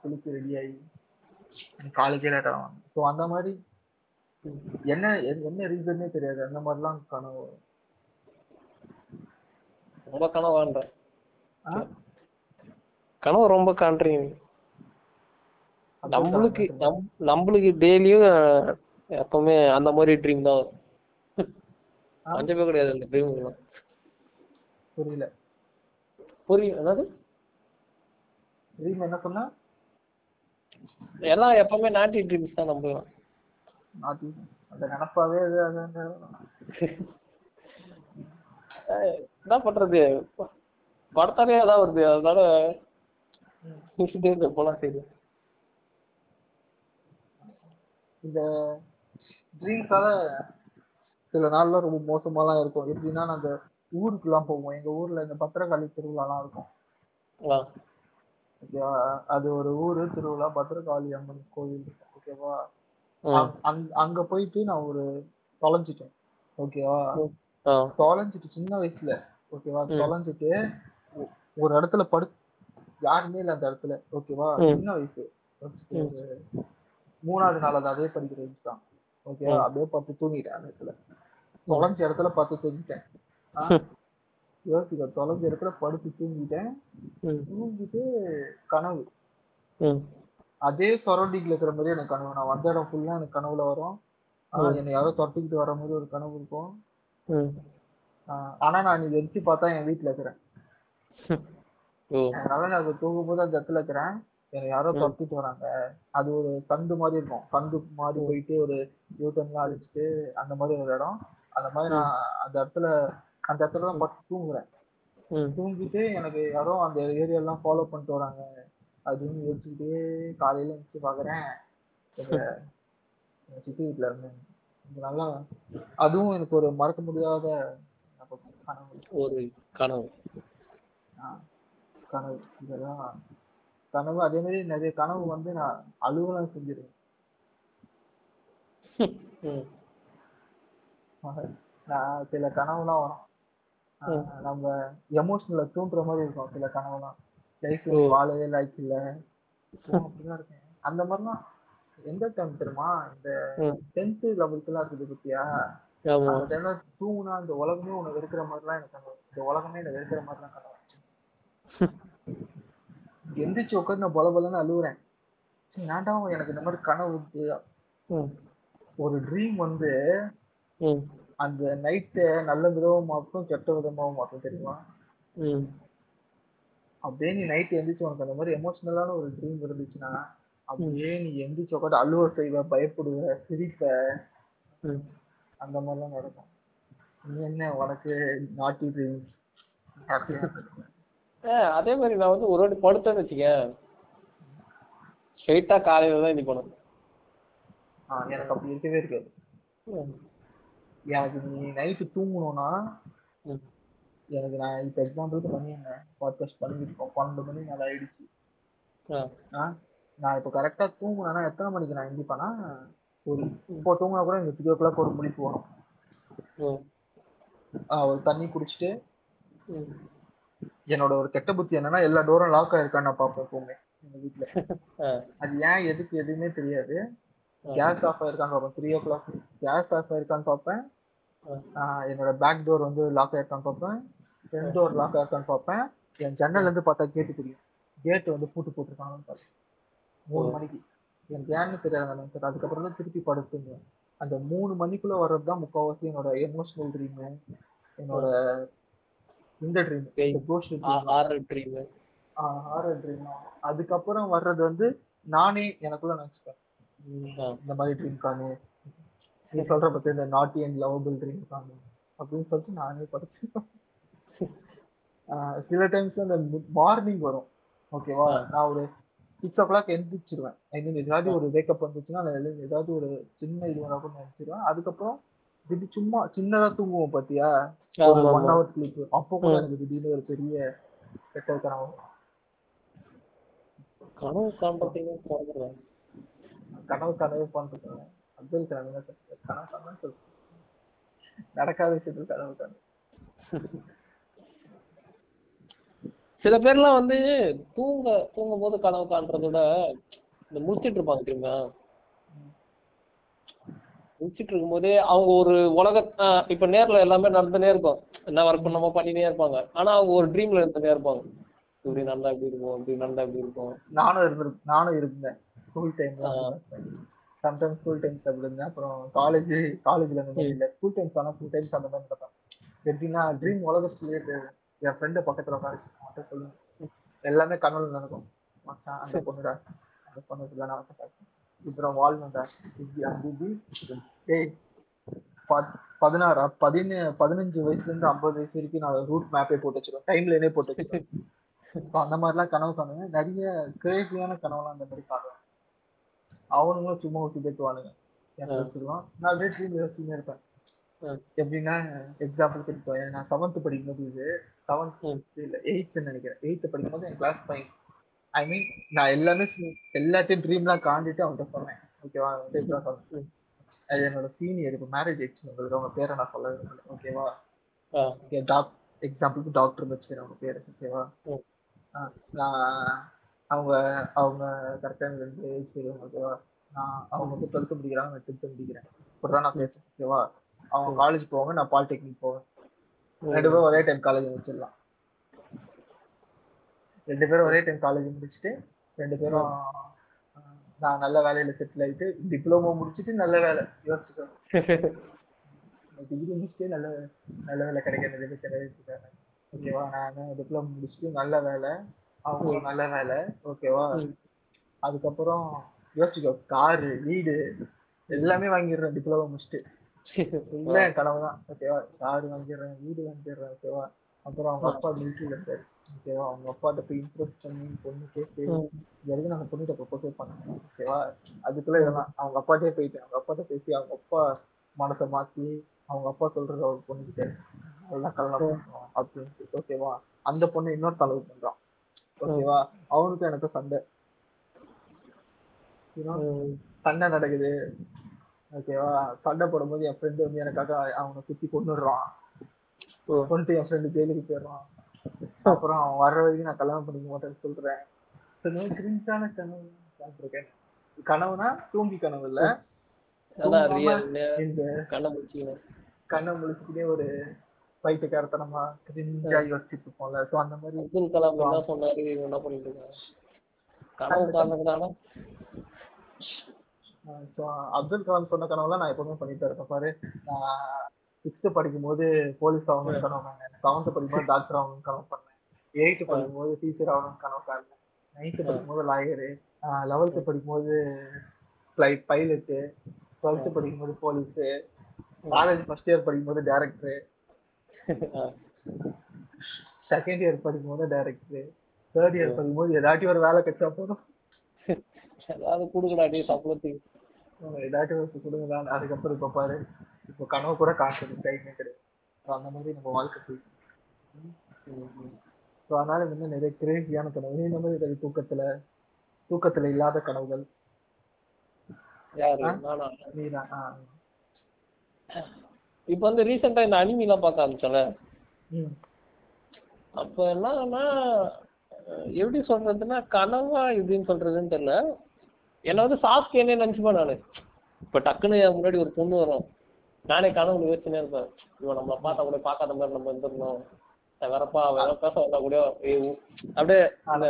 குளிச்சு ரெடி ஆகி காலேஜே லேட் ஆகும் ஸோ அந்த மாதிரி என்ன என்ன ரீசன்னே தெரியாது. அந்த மாதிரிலாம் கனவு. ரொம்ப கனவான்ற? கனவு ரொம்ப காண்றீங்க நம்மளுக்கு நம் நம்மளுக்கு டெய்லியும் எப்பவுமே அந்த மாதிரி ட்ரீம் தான் வரும். பஞ்சமே கிடையாது அந்த ட்ரீம் புரியல. புரியும் என்னது ட்ரீம் என்ன சொன்ன? எல்லாம் எப்பவுமே நாட்டி ட்ரீம்ஸ் தான் நம்புவோம் நாட்டி அந்த நினப்பாவே அது அந்த- என்ன பண்றது? படத்தாலே அதான் வருது. அதனால இருக்க போலாம் சரி. இந்த ட்ரீம்ஸால சில நாள்ல ரொம்ப மோசமாலாம் இருக்கும். எப்படின்னா நாங்க ஊருக்குலாம் போவோம். எங்க ஊர்ல இந்த பத்திரகாளி திருவிழாலாம் இருக்கும். ஓகேவா? அது ஒரு ஊரு திருவிழா பத்திரகாளி அம்மன் இருக்கும் ஓகேவா? அங்க- போயிட்டு நான் ஒரு தொலைஞ்சிட்டேன் ஓகேவா? தொலைஞ்சிட்டு சின்ன வயசுல ஓகேவா? ம். தொலைஞ்சிட்டு ஒரு இடத்துல படு யாருமே இல்ல அந்த இடத்துல ஓகேவா. சின்ன வயசு ஒரு மூணாவது நாள் அது அதே படிக்கிற வயசு தான் ஓகேவா. அப்படியே பார்த்து தூங்கிட்டேன் அந்த இடத்துல. தொலைஞ்ச இடத்துல பார்த்து தூங்கிட்டேன். ஆ? யோசிக்க தொலைஞ்ச இடத்துல படுத்து தூங்கிட்டேன். தூங்கிட்டு கனவு. அதே சரௌண்டிங்ல இருக்கிற மாதிரி எனக்கு கனவு. நான் வந்த இடம் ஃபுல்லா எனக்கு கனவுல வரும். ஆனா என்னை யாரோ தொட்டிக்கிட்டு வர மாதிரி ஒரு கனவு இருக்கும். ஆனா நான் இன்னைக்கு எரிச்சு பார்த்தா என் வீட்டுல இருக்கிறேன். அதனால நான் தூங்கும் போது அந்த இடத்துல இருக்கிறேன். என்னை யாரோ. தொட்டிட்டு வராங்க. அது ஒரு சந்து மாதிரி இருக்கும். சந்து மாதிரி போயிட்டு ஒரு யூட்டர்ன்லாம் அடிச்சுட்டு அந்த மாதிரி ஒரு இடம். அந்த மாதிரி நான் அந்த இடத்துல அந்த இடத்துல தான் படுத்து தூங்குறேன். தூங்கிட்டு எனக்கு யாரோ அந்த ஏரியாலாம் ஃபாலோ பண்ணிட்டு வராங்க. அப்படின்னு யோசிச்சுக்கிட்டே காலையில எழுந்துச்சு பாக்குறேன். சித்தி வீட்டுல இருந்தேன் நல்லா அதுவும் எனக்கு ஒரு மறக்க முடியாத கனவு. ஒரு கனவு. கனவு. இதெல்லாம் கனவு. அதே மாதிரி நிறைய கனவு வந்து நான் அலுவலம் செஞ்சிருக்கேன் நான் சில கனவுலாம் வரும். நம்ம எமோஷனல தூண்டுற மாதிரி இருக்கும். சில கனவுலாம். லைஃப்ல ஓ. வாழவே லைக் இல்ல. அப்படிதான் இருக்கேன். அந்த மாதிரிலாம் எந்த டைம் தெரியுமா? இந்த ம். டென்த் லெவல்த்து எல்லாம் இருக்குது பத்தியா? ஆமா. அந்த டைம்ல தூங்குனா இந்த உலகமே உனக்கு இருக்கிற மாதிரிலாம் எனக்கு கனவு. இந்த உலகமே எனக்கு இருக்கிற மாதிரிலாம் கனவு. எந்திரிச்சு உட்காந்து நான் பல பலன்னு அழுவுறேன். ஏன்டா எனக்கு இந்த மாதிரி கனவு வருது? ம், ஒரு ட்ரீம் வந்து ம், அந்த நைட்டை நல்ல விதமா மாற்றும் கெட்ட விதமாவும் மாற்றும் தெரியுமா? அப்படியே நீ நைட் எந்திரிச்சு உனக்கு அந்த மாதிரி எமோஷனலான ஒரு ட்ரீம் இருந்துச்சுன்னா அப்படியே நீ எந்திரிச்சு உட்காந்து அழுவ செய்வ பயப்படுவ சிரிப்ப. அந்த மாதிரிலாம் நடக்கும். நீ என்ன உனக்கு நாட்டி ட்ரீம்ஸ் அதே மாதிரி நான் வந்து ஒரு வாட்டி படுத்தேன்னு வச்சுக்க. ஸ்ட்ரைட்டா காலையில தான் இது பண்ணும் எனக்கு அப்படி இருக்கவே இருக்காது. எனக்கு நீ நைட்டு தூங்கணும்னா. எனக்கு நான் இப்போ எக்ஸாம்பிளுக்கு பண்ணியிருந்தேன் பாட்காஸ்ட் பண்ணிட்டு இருக்கோம் பன்னெண்டு மணி மேலே ஆயிடுச்சு. நான் இப்போ கரெக்டாக தூங்குனேன்னா எத்தனை மணிக்கு நான் எந்திப்பேன்னா ஒரு இப்போ தூங்கினா கூட எனக்கு த்ரீ ஓ கிளாக் ஒரு முடிப்பு வரும் ம், ஆ, ஒரு தண்ணி குடிச்சிட்டு. என்னோட ஒரு கெட்ட புத்தி என்னன்னா எல்லா டோரும் லாக் ஆயிருக்கான்னு நான் பார்ப்பேன் எப்பவுமே எங்க வீட்ல. ஆ, அது ஏன் எதுக்கு எதுவுமே தெரியாது. கேஸ் ஆஃப் ஆயிருக்கான்னு பார்ப்பேன். Three o'clock gas off ஆயிருக்கான்னு பார்ப்பேன். என்னோட பேக் டோர் வந்து லாக் ஆயிருக்கான்னு பார்ப்பேன். ஃப்ரண்ட் டோர் லாக் ஆயிருக்கான்னு பார்ப்பேன். என் ஜன்னல்ல இருந்து பார்த்தா கேட்டு தெரியும். கேட் வந்து பூட்டு போட்டிருக்காங்கன்னு பார்ப்பேன். மூணு. மணிக்கு. எனக்கு ஏன்னு தெரியாது அந்த நிமிஷத்துல. அதுக்கப்புறம் தான் திருப்பி படுத்துங்க. அந்த மூணு மணிக்குள்ள வர்றது தான் முக்கால்வாசி என்னோட எமோஷனல் ட்ரீம் என்னோட இந்த ட்ரீம் ஆறரை ட்ரீம் ஹாரர் ட்ரீம் அதுக்கப்புறம் வர்றது வந்து நானே எனக்குள்ள நினைச்சுப்பேன். இந்த மாதிரி ட்ரீம் காணு. நீ சொல்ற பத்தி இந்த நாட்டி அண்ட் லவபிள் ட்ரீம் காணு அப்படின்னு சொல்லிட்டு நானே படிச்சுப்பேன் ஆஹ் சில டைம்ஸ் அந்த மார்னிங் வரும். ஓகேவா. நான் ஒரு சிக்ஸ் ஓ கிளாக் எந்திரிச்சிருவேன். ஐ மீன் ஏதாவது ஒரு வேக்கப் வந்துச்சுன்னா நான் எழுந்து ஏதாவது ஒரு சின்ன இது வந்தா கூட நினைச்சிருவேன் அதுக்கப்புறம் திடீர் சும்மா சின்னதா தூங்குவோம் பாத்தியா? ஒரு ஒன் ஹவர் ஸ்லீப் அப்போ கூட. எனக்கு திடீர்னு ஒரு பெரிய கெட்ட கனவு கனவு காண்றதுக்கு கனவு கனவு அப்துல் கலாம் என்ன சொல்றது? கனவு சொல்றது நடக்காத விஷயத்துல கனவு கனவு சில பேர்லாம் வந்து தூங்க தூங்கும் போது கனவு காண்றத விட இந்த முழிச்சிட்டு இருப்பாங்க தெரியுமா? முழிச்சிட்டு இருக்கும் போதே அவங்க ஒரு உலக இப்ப நேர்ல எல்லாமே நடந்துனே இருக்கும். என்ன ஒர்க் பண்ணாமோ பண்ணினே இருப்பாங்க. ஆனா அவங்க ஒரு ட்ரீம்ல இருந்துனே இருப்பாங்க. இப்படி நடந்தா இப்படி இருக்கும் இப்படி நடந்தா இப்படி இருக்கும். நானும் இருந்து நானும் இருந்தேன். ஸ்கூல் டைம்ல சம்டைம்ஸ் ஸ்கூல் டைம்ஸ் அப்படி இருந்தேன் அப்புறம் காலேஜ் காலேஜ்ல அந்த மாதிரி இல்லை. ஸ்கூல் டைம்ஸ் ஆனால் ஃபுல் டைம்ஸ் அந்த மாதிரி நடப்பேன் எப்படின்னா ட்ரீம் உலக இருக்கு. என் ஃப்ரெண்டு பக்கத்துல உட்கார. மட்டும் சொல்லுங்க எல்லாமே கனவுல நடக்கும். மச்சான் அந்த பொண்ணுடா. அந்த பொண்ணு தான் நான் அப்புறம் வாழ்ந்தா இப்படி அப்படி இப்படி. ஏய் பதினாறா பதினு பதினஞ்சு வயசுல இருந்து ஐம்பது வயசு வரைக்கும் நான் ரூட் மேப்பே போட்டு வச்சிருவேன். டைம்லைனே போட்டு வச்சிருவேன். அந்த மாதிரிலாம் கனவு காணுவேன் நிறைய கிரேசியான கனவுலாம் அந்த மாதிரி காணுவேன் அவனுங்களும் சும்மா ஊசி பேத்துவானுங்க என் ஃப்ரெண்ட்ஸுக்குலாம் நான் ட்ரீம் யோசிச்சுமே இருப்பேன். எப்படின்னா எக்ஸாம்பிளுக்கு இப்போ நான் செவன்த் படிக்கும்போது இது செவன்த். இல்ல எயித்து நினைக்கிறேன். எயித்து படிக்கும்போது என் கிளாஸ் பையன். ஐ மீன் நான் எல்லாமே எல்லாத்தையும் ட்ரீம்லாம் காண்டிட்டு அவன்கிட்ட சொன்னேன். ஓகேவா அவன்கிட்ட சொன்னேன். அது என்னோட சீனியர் இப்போ மேரேஜ் ஆயிடுச்சு. உங்களுக்கு அவங்க பேரை நான் சொல்ல ஓகேவா டாக் எக்ஸாம்பிளுக்கு டாக்டர் வச்சுக்கிறேன் அவங்க பேரு. ஓகேவா நான் அவங்க அவங்க கரெக்டாக ரெண்டு ஏஜ் தெரியும் ஓகேவா நான் அவங்க வந்து டுவெல்த்து முடிக்கிறாங்க நான் டென்த்து முடிக்கிறேன். இப்படிதான் நான் பேசுறேன் ஓகேவா அவங்க காலேஜ் போவாங்க நான் பாலிடெக்னிக் போவேன். ரெண்டு பேரும் ஒரே டைம் காலேஜ் முடிச்சிடலாம். ரெண்டு பேரும் ஒரே டைம் காலேஜ் முடிச்சுட்டு ரெண்டு பேரும் நான் நல்ல வேலையில செட்டில் ஆயிட்டு டிப்ளமோ முடிச்சுட்டு நல்ல வேலை யோசிச்சுக்கோ டிகிரி முடிச்சுட்டு நல்ல நல்ல வேலை கிடைக்க நிறைய பேர் கிடையாது இருக்காங்க ஓகேவா? நான் டிப்ளமோ முடிச்சுட்டு நல்ல வேலை அவங்க நல்ல வேலை. ஓகேவா. அதுக்கப்புறம் யோசிச்சுக்கோ காரு வீடு எல்லாமே வாங்கிடுறேன் டிப்ளமோ முடிச்சுட்டு. என் கனவு தான். ஓகேவா? கார் வாங்கிடுறேன் வீடு வாங்கிடுறேன் ஓகேவா? அப்புறம் அவங்க அப்பா மிலிட்ரியில இருந்தாரு ஓகேவா? அவங்க அப்பாட்ட போய் இம்ப்ரெஸ் பண்ணி பொண்ணு கேட்டு வரைக்கும் நான் பொண்ணுகிட்ட ப்ரொபோஸ் பண்ணேன் ஓகேவா? அதுக்குள்ள இதெல்லாம். அவங்க அப்பாட்டே போயிட்டேன். அவங்க அப்பாட்ட பேசி அவங்க அப்பா மனசை மாத்தி அவங்க அப்பா சொல்றது அவர் பொண்ணுகிட்ட. நல்லா கல்யாணம் அப்படின்ட்டு. ஓகேவா? அந்த பொண்ணு இன்னொரு தலைவு பண்றான். ஓகேவா அவனுக்கும் எனக்கும் சண்டை. சண்டை நடக்குது. ஓகேவா சண்டை போடும்போது என் ஃப்ரெண்டு வந்து எனக்காக அவனை குத்தி கொண்டுடுறான். கொண்டு என் ஃப்ரெண்டு ஜெயிலுக்கு போயிடுறான். அப்புறம் அவன் வர்ற வரைக்கும் நான் கல்யாணம் பண்ணிக்க மாட்டேன்னு சொல்றேன். கிரிஞ்சான கனவு பார்த்திருக்கேன். கனவுனா தூங்கி கனவு இல்ல. கண்ணை முழிச்சுக்கிட்டே ஒரு பைத்தியக்காரத்தனமா கிரிஞ்சா யோசிச்சுட்டு இருப்போம்ல சோ அந்த மாதிரி அப்துல் கலாம் என்ன சொன்னாரு? என்ன பண்ணிட்டு இருக்காங்க கனவு காரணம் ஸோ அப்துல் கலாம் சொன்ன கனவுலாம் நான் எப்பவுமே பண்ணிட்டு இருக்கேன் பாரு நான் சிக்ஸ்த் படிக்கும் போது போலீஸ் ஆகணும்னு கனவு பண்ணேன் செவன்த் படிக்கும்போது டாக்டர் ஆகணும்னு கனவு பண்ணேன். எயித்து படிக்கும்போது டீச்சர் ஆகணும்னு கனவு காரணேன் நைன்த்து படிக்கும்போது லாயரு லெவல்த்து படிக்கும்போது ஃப்ளைட் பைலட்டு டுவெல்த்து படிக்கும்போது போலீஸு காலேஜ் ஃபர்ஸ்ட் இயர் படிக்கும்போது டேரக்டரு செகண்ட் இயர் படிக்கும்போது டேரக்டர் தேர்ட் இயர் படிக்கும்போது ஏதாச்சும் ஒரு வேலை கிடைச்சா போதும். ஏதாவது கொடுக்கடா டே சம்பளத்துக்கு. ஏதாச்சும் ஒரு கொடுங்கதான் அதுக்கப்புறம் இப்ப பாரு. இப்போ கனவு கூட காசு டைமே கிடையாது. அந்த மாதிரி நம்ம வாழ்க்கை போயிட்டு ஸோ அதனால வந்து நிறைய கிரேசியான கனவு. இந்த மாதிரி தூக்கத்துல தூக்கத்துல இல்லாத கனவுகள்? நீதான். இப்ப வந்து ரீசெண்டா இந்த அனிமி எல்லாம் பார்க்க ஆரம்பிச்சோம்ல. அப்ப என்னன்னா எப்படி சொல்றதுன்னா கனவா எப்படின்னு சொல்றதுன்னு தெரியல. என்ன வந்து சாஸ்கேனே நினைச்சுப்பேன் நானு. இப்ப டக்குன்னு முன்னாடி ஒரு பொண்ணு வரும். நானே கனவுல யோசிச்சுனே இருப்பேன். இவன் நம்மள பார்த்தா கூட பார்க்காத மாதிரி நம்ம இருந்திருந்தோம் நான் வரப்பா வேற பேச வந்தா கூட அப்படியே அந்த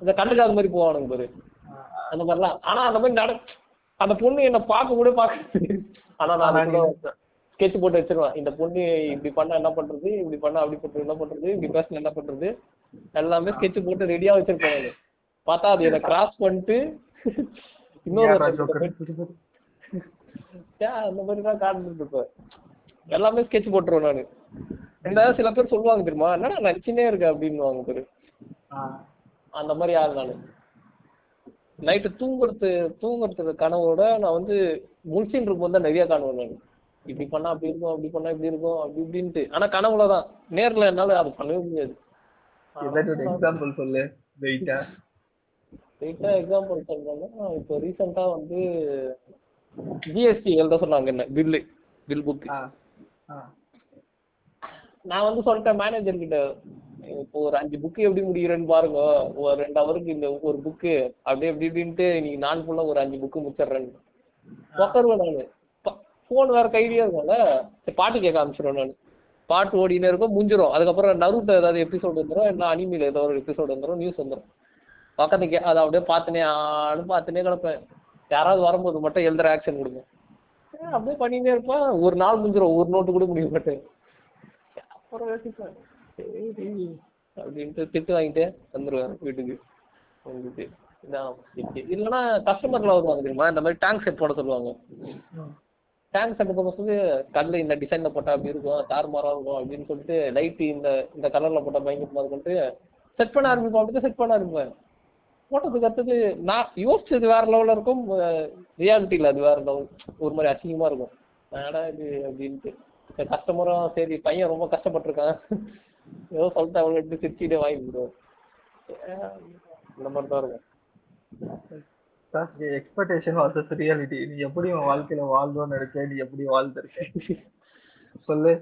இந்த கண்டுக்காத மாதிரி போவானுங்க பாரு. அந்த மாதிரிலாம். ஆனா அந்த மாதிரி நட அந்த பொண்ணு என்ன பார்க்க கூட பார்க்க ஆனா நான் ஸ்கெட்ச் போட்டு வச்சிருவேன். இந்த பொண்ணு இப்படி பண்ணா என்ன பண்றது? இப்படி பண்ணா அப்படி பண்றது? என்ன பண்றது? இப்படி பேசினா என்ன பண்றது? எல்லாமே ஸ்கெட்ச் போட்டு ரெடியா வச்சிருப்பேன். பார்த்தா அது என்ன கிராஸ் பண்ணிட்டு இன்னொரு யாரா ஒருத்தன் ஜோக்கர்? கிட்ட போய், "ஏன் அந்த மாதிரி தான் காட்டுட்டு இருப்பேன் எல்லாமே ஸ்கெட்ச் போட்டுருவேன் நானு. ரெண்டாவது சில பேர் சொல்லுவாங்க தெரியுமா? என்னடா நடிச்சுனே இருக்க? அப்படின்னு பேரு. அந்த மாதிரி ஆள் நானு. நைட்டு தூங்குறது தூங்குறதுக்கு கனவோட நான் வந்து முழிச்சின்னு இருக்கும்போது தான் நிறைய காணுவேன் நான். இப்படி பண்ணா அப்படி இருக்கும் அப்படி பண்ணா இப்படி இருக்கும் அப்படி இப்படின்ட்டு. ஆனா கனவுலதான் நேர்ல என்னால அது பண்ணவே முடியாது. எக்ஸாம்பிள் சொல்லு. வெயிட்டா வெயிட்டா எக்ஸாம்பிள் சொல்லணும்னா இப்போ ரீசெண்டா வந்து ஜிஎஸ்டி எழுத சொன்னாங்க என்ன பில்லு பில் புக் நான் வந்து சொல்லிட்டேன் மேனேஜர் கிட்ட இப்போ ஒரு அஞ்சு புக்கு எப்படி முடிகிறேன்னு பாருங்க. ஒரு ரெண்டு ஹவருக்கு இந்த ஒரு புக்கு அப்படியே இப்படி இப்படின்ட்டு நீங்க நாள் ஃபுல்லா ஒரு அஞ்சு புக்கு முடிச்சிடுறேன்னு உட்காருவேன் நானு. ஃபோன் வேற கையிலேயே இருக்கும்ல சரி பாட்டு கேட்க ஆரம்பிச்சிருவேன் நான். பாட்டு ஓடினே இருக்கும் முடிஞ்சிரும். அதுக்கப்புறம் நருட்டோ ஏதாவது எபிசோடு வந்துடும் இல்லை அனிமில ஏதாவது ஒரு எபிசோடு வந்துடும் நியூஸ் வந்துடும் பக்கத்து கே அதை அப்படியே பார்த்துனே ஆடு பார்த்துனே கிடப்பேன். யாராவது வரும்போது மட்டும் எழுதுற ஆக்ஷன் கொடுங்க. அப்படியே பண்ணினே இருப்பேன். ஒரு நாள் முடிஞ்சிடும் ஒரு நோட்டு கூட முடிய மாட்டேன். அப்புறம் யோசிப்பேன் சரி அப்படின்ட்டு திட்டு வாங்கிட்டு வந்துருவேன் வீட்டுக்கு. வந்துட்டு இதான் இல்லைன்னா கஸ்டமர்ல வருவாங்க தெரியுமா? இந்த மாதிரி டேங்க் செட் போட சொல்லுவாங்க. டேங்க் செட் போட சொல்லி கல்லு இந்த டிசைன்ல போட்டா அப்படி இருக்கும் தாறுமாறா இருக்கும் அப்படின்னு சொல்லிட்டு லைட் இந்த இந்த கலர்ல போட்டா பயங்கரமா இருக்கும்ட்டு செட் பண்ண ஆரம்பிப்போம் அப்படியே செட் பண்ண ஆரம்பிப்பேன். போட்டதுக்கு அடுத்தது நான் யோசிச்சது வேற லெவல்ல இருக்கும் ரியாலிட்டியில அது வேற லெவல் ஒரு மாதிரி அசிங்கமா இருக்கும். ஆடா இது அப்படின்ட்டு. கஸ்டமரும் சரி பையன் ரொம்ப கஷ்டப்பட்டிருக்கான். ஏதோ சொல்லிட்டு அவங்க சிரிச்சுட்டே வாங்கி கொடுவோம் இந்த மாதிரி தான் இருக்கும். எக்ஸ்பெக்டேஷன் வர்சஸ் ரியாலிட்டி நீ எப்படி உன் வாழ்க்கையில வாழ்றோம்னு நினைச்ச நீ எப்படி வாழ்ந்திருக்க? சொல்லு.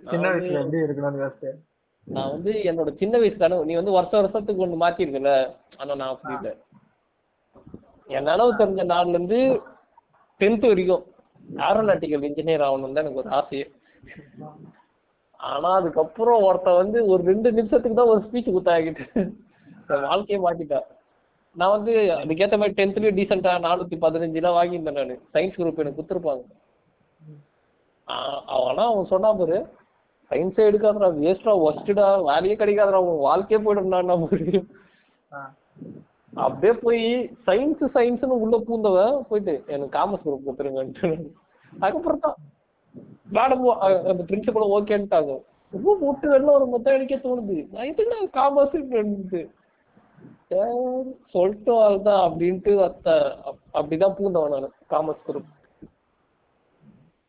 சின்ன வயசுல எப்படி இருக்கணும்னு யோசிச்சேன் நான் வந்து என்னோட சின்ன வயசு கனவு நீ வந்து வருஷம் வருஷத்துக்கு ஒண்ணு மாத்திருக்கல. ஆனா நான் இல்லை. என் நனவு தெரிஞ்ச நாள்ல இருந்து டென்த் வரைக்கும் ஏரோநாட்டிக்கல் இன்ஜினியர் ஆகணும் தான் எனக்கு ஒரு ஆசையே. ஆனா அதுக்கப்புறம் ஒருத்தன் வந்து ஒரு ரெண்டு நிமிஷத்துக்கு தான் ஒரு ஸ்பீச் குத்தாகிட்டு வாழ்க்கையை மாத்திட்டா நான் வந்து அதுக்கேத்த மாதிரி டென்த்லயும் டீசெண்டா நானூத்தி பதினஞ்சுலாம் வாங்கியிருந்தேன் நானு. சயின்ஸ் குரூப் எனக்கு குத்துருப்பாங்க ஆனா அவன் சொன்னா பாரு சயின்ஸே எடுக்காதடா வேஸ்டா ஒஸ்டடா வேலையே கிடைக்காதடா உன் வாழ்க்கையே போயிடும்டா முடியும்? அப்படியே போய் சயின்ஸ் சயின்ஸ்னு உள்ள பூந்தவன் போயிட்டு எனக்கு காமர்ஸ் குரூப் கொடுத்துருங்கன்ட்டு அதுக்கப்புறம் தான் மேடம் அந்த பிரின்சிபல் ஓகேன்ட்டாங்க ரொம்ப போட்டு வெளில ஒரு மொத்தம் எனக்கே தோணுது. நான் எதுக்கு நான் காமர்ஸ் சொல்லிட்டு வாழ்தான் அப்படின்ட்டு அப்படிதான் பூந்தவன் நான் காமர்ஸ் குரூப்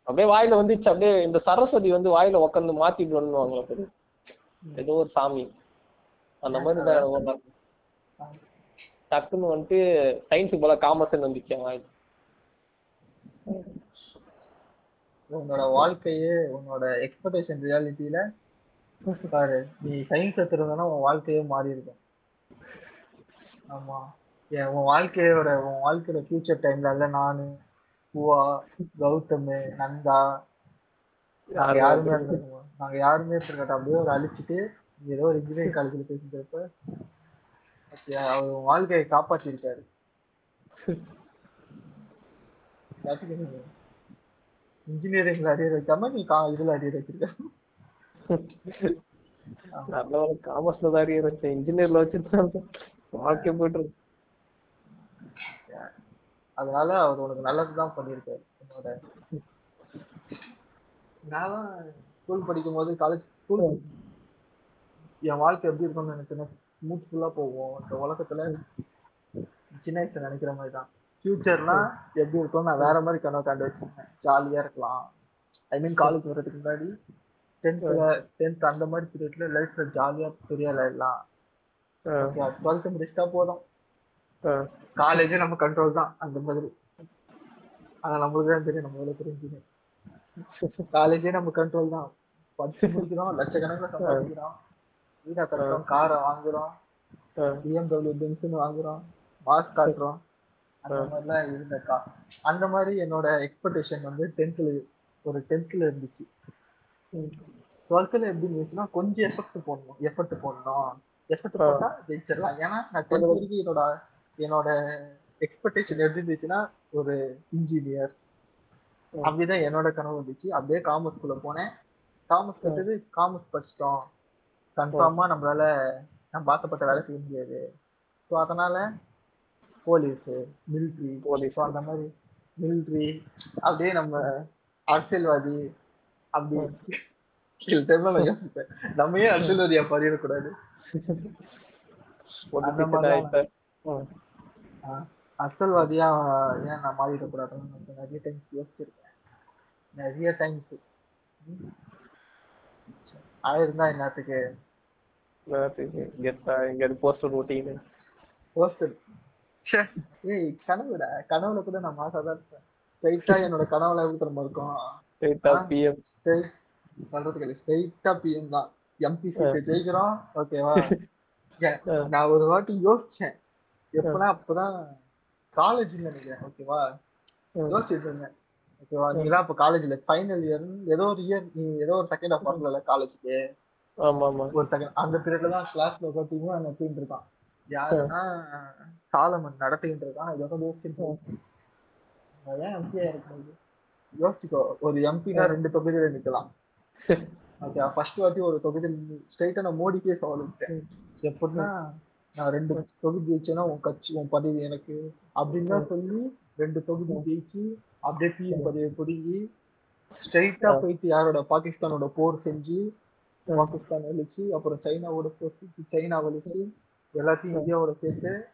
அப்படியே வாயில வந்துச்சு. அப்படியே இந்த சரஸ்வதி வந்து வாயில உட்காந்து மாத்திட்டு பேரு. ஏதோ ஒரு சாமி. அந்த மாதிரி தான் டக்குன்னு வந்துட்டு சயின்ஸுக்கு போல காமர்ஸ் வந்துச்சு என் வாயில. உன்னோட வாழ்க்கையே உன்னோட எக்ஸ்பெக்டேஷன் ரியாலிட்டியில பாரு நீ சயின்ஸ் எடுத்திருந்தனா உன் வாழ்க்கையே மாறி இருக்கும் ஆமா. ஏன் உன் வாழ்க்கையோட உன் வாழ்க்கையோட ஃபியூச்சர் டைம்ல இல்ல நானு பூவா கௌதம் நந்தா நாங்க யாருமே. நாங்க யாருமே இருந்திருக்கோம் அப்படியே ஒரு அழிச்சிட்டு ஏதோ ஒரு இன்ஜினியரிங் காலேஜ்ல பேசிக்கிறப்ப அவர் உன் வாழ்க்கையை காப்பாத்திருக்காரு. இன்ஜினியரிங்ல அரியர் வைக்காம நீ கா இதுல அரியர் வச்சிருக்க. காமர்ஸ்ல தான் அறிய வச்சேன். இன்ஜினியர்ல வச்சிருந்தா வாழ்க்கை போயிட்டு. அதனால அவர் உனக்கு நல்லதுதான் பண்ணியிருக்காரு உன்னோட நான் ஸ்கூல் படிக்கும் போது காலேஜ் ஸ்கூல் என் வாழ்க்கை எப்படி இருக்கும்னு நினைச்சேன்னா ஸ்மூத்ஃபுல்லா போகும். இந்த உலகத்துல சின்ன வயசுல நினைக்கிற மாதிரி தான் ஃபியூச்சர்லாம் எப்படி இருக்கும் நான் வேற மாதிரி கனவு கண்டு வச்சிருக்கேன் ஜாலியா இருக்கலாம். ஐ மீன் காலேஜ் வர்றதுக்கு முன்னாடி டென்த்ல டென்த் அந்த மாதிரி பீரியட்ல லைஃப்ல ஜாலியா பெரிய ஆயிடலாம். ஆ, டுவெல்த் முடிச்சிட்டா போதும். காலேஜே நம்ம கண்ட்ரோல் தான் அந்த மாதிரி. ஆனா நம்மளுக்கு தான் தெரியும் நம்ம எவ்வளவு தெரிஞ்சு காலேஜே நம்ம கண்ட்ரோல் தான். படிச்சு முடிக்கிறோம் லட்சக்கணக்கில் சம்பாதிக்கிறோம். வீடா கட்டுறோம் காரை வாங்குறோம். பிஎம்டபிள்யூ பென்ஸ்னு வாங்குறோம் மாஸ் காட்டுறோம். அந்த மாதிரிலாம் இருந்தக்கா. அந்த மாதிரி என்னோட எக்ஸ்பெக்டேஷன் வந்து டென்த்ல ஒரு டென்த்ல இருந்துச்சு. டுவெல்த்ல எப்படி இருந்துச்சுன்னா கொஞ்சம் எஃபெக்ட் போடணும் எஃபெக்ட் போடணும். எஃபெக்ட் போட்டா ஜெயிச்சிடலாம். ஏன்னா நான் டென்த் வரைக்கும் என்னோட என்னோட எக்ஸ்பெக்டேஷன் எப்படி இருந்துச்சுன்னா ஒரு இன்ஜினியர் அப்படிதான் என்னோட கனவு இருந்துச்சு. அப்படியே காமர்ஸ் குள்ள போனேன். காமர்ஸ் கட்டது காமர்ஸ் படிச்சிட்டோம். கன்ஃபார்மா நம்மளால நம்ம ஆசைப்பட்ட வேலை செய்ய முடியாது. ஸோ அதனால போலீஸ் மிலிட்ரி Police. ஸோ அந்த மாதிரி மிலிட்ரி அப்படியே நம்ம அரசியல்வாதி அப்படி சில டைம்ல நான் யோசிப்பேன். நம்ம ஏன் அரசியல்வாதியா பண்ணிடக்கூடாது அரசியல்வாதியா ஏன் நான் மாறிடக்கூடாதுன்னு நிறைய டைம்ஸ் யோசிச்சிருக்கேன். நிறைய டைம்ஸ் ஆயிருந்தா என்னத்துக்கு? கெத்தா எங்கேயாவது போஸ்டர் ஓட்டின்னு போஸ்டர் ஏய் கனவுடா. கனவுல கூட நான் மாசா தான் இருப்பேன். ஸ்ட்ரைட்டா என்னோட கனவுல எப்படி திரும்ப இருக்கும்? ஸ்ட்ரெயிட்டா ஆ. பிஎம் சொல்றதுக்கு இல்லை. ஸ்ட்ரைட்டா பிஎம் தான். எம்பி சீட்டு ஜெயிக்கிறோம். ஓகேவா. நான் ஒரு வாட்டி யோசிச்சேன். எப்பனா அப்பதான் காலேஜ்ல நினைக்கிறேன். ஓகேவா யோசிச்சுட்டு இருந்தேன். ஓகேவா நீங்களாம் இப்ப காலேஜ்ல ஃபைனல் இயர் ஏதோ ஒரு இயர் நீ ஏதோ ஒரு செகண்ட் ஆஃப் வரல காலேஜுக்கு ஒரு செகண்ட் அந்த பீரியட்ல தான் கிளாஸ்ல உட்காந்து அந்த அப்படின்னு இருக்கான். யாருன்னா சாலமன் நடத்துகிட்டு இருக்கான். இதோட யோசிச்சுட்டு. ஏன் எம்பியா யோசிச்சுக்கோ. ஒரு எம்பினா ரெண்டு தொகுதியில நிக்கலாம். ஓகே ஃபர்ஸ்ட் வாட்டி ஒரு தொகுதியில் ஸ்ட்ரைட்டா நான் மோடிக்கே சவால் விட்டேன் எப்படின்னா நான் ரெண்டு தொகுதி ஜெயிச்சேன்னா உன் கட்சி உன் பதவி எனக்கு அப்படின்னு சொல்லி ரெண்டு தொகுதி ஜெயிச்சு அப்படியே பிஎம் பதவியை பிடுங்கி ஸ்ட்ரைட்டா போயிட்டு யாரோட பாகிஸ்தானோட போர் செஞ்சு பாகிஸ்தான் அழிச்சு அப்புறம் சைனாவோட செஞ்சு சைனா அழிச்சு எல்லாத்தையும் இந்தியாவோட சேர்த்து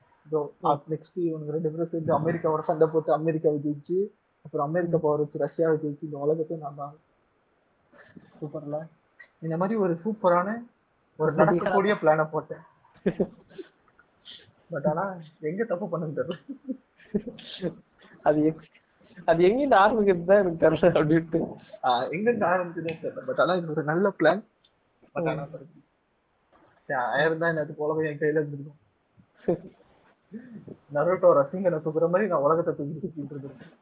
நெக்ஸ்ட் இவனுக்கு ரெண்டு பேரும் சேர்ந்து அமெரிக்காவோட சண்டை போட்டு அமெரிக்காவை ஜெயிச்சு அப்புறம் அமெரிக்கா பவர் வச்சு ரஷ்யாவை ஜெயிச்சு இந்த உலகத்தை நான் தான். சூப்பர்ல இந்த மாதிரி ஒரு சூப்பரான ஒரு நடக்கக்கூடிய பிளான போட்டேன். பட் ஆனா எங்க தப்பு பண்ணு தெரியல. அது எங்க- அது எங்கிருந்து ஆரம்பிக்கிறது தான் எனக்கு தெரியல அப்படின்ட்டு. ஆஹ் எங்க இருந்து ஆரம்பிச்சதே தெரியல. பட் ஆனா இது ஒரு நல்ல பிளான் பட் ஆனா ஆயிரம் தான் எனக்கு போலவே என் கையில இருந்திருக்கும். நரோட்டோ ரசிங்கனை தூக்குற மாதிரி நான் உலகத்தை தூக்கி தூக்கிட்டு இருந்திருக்கேன்.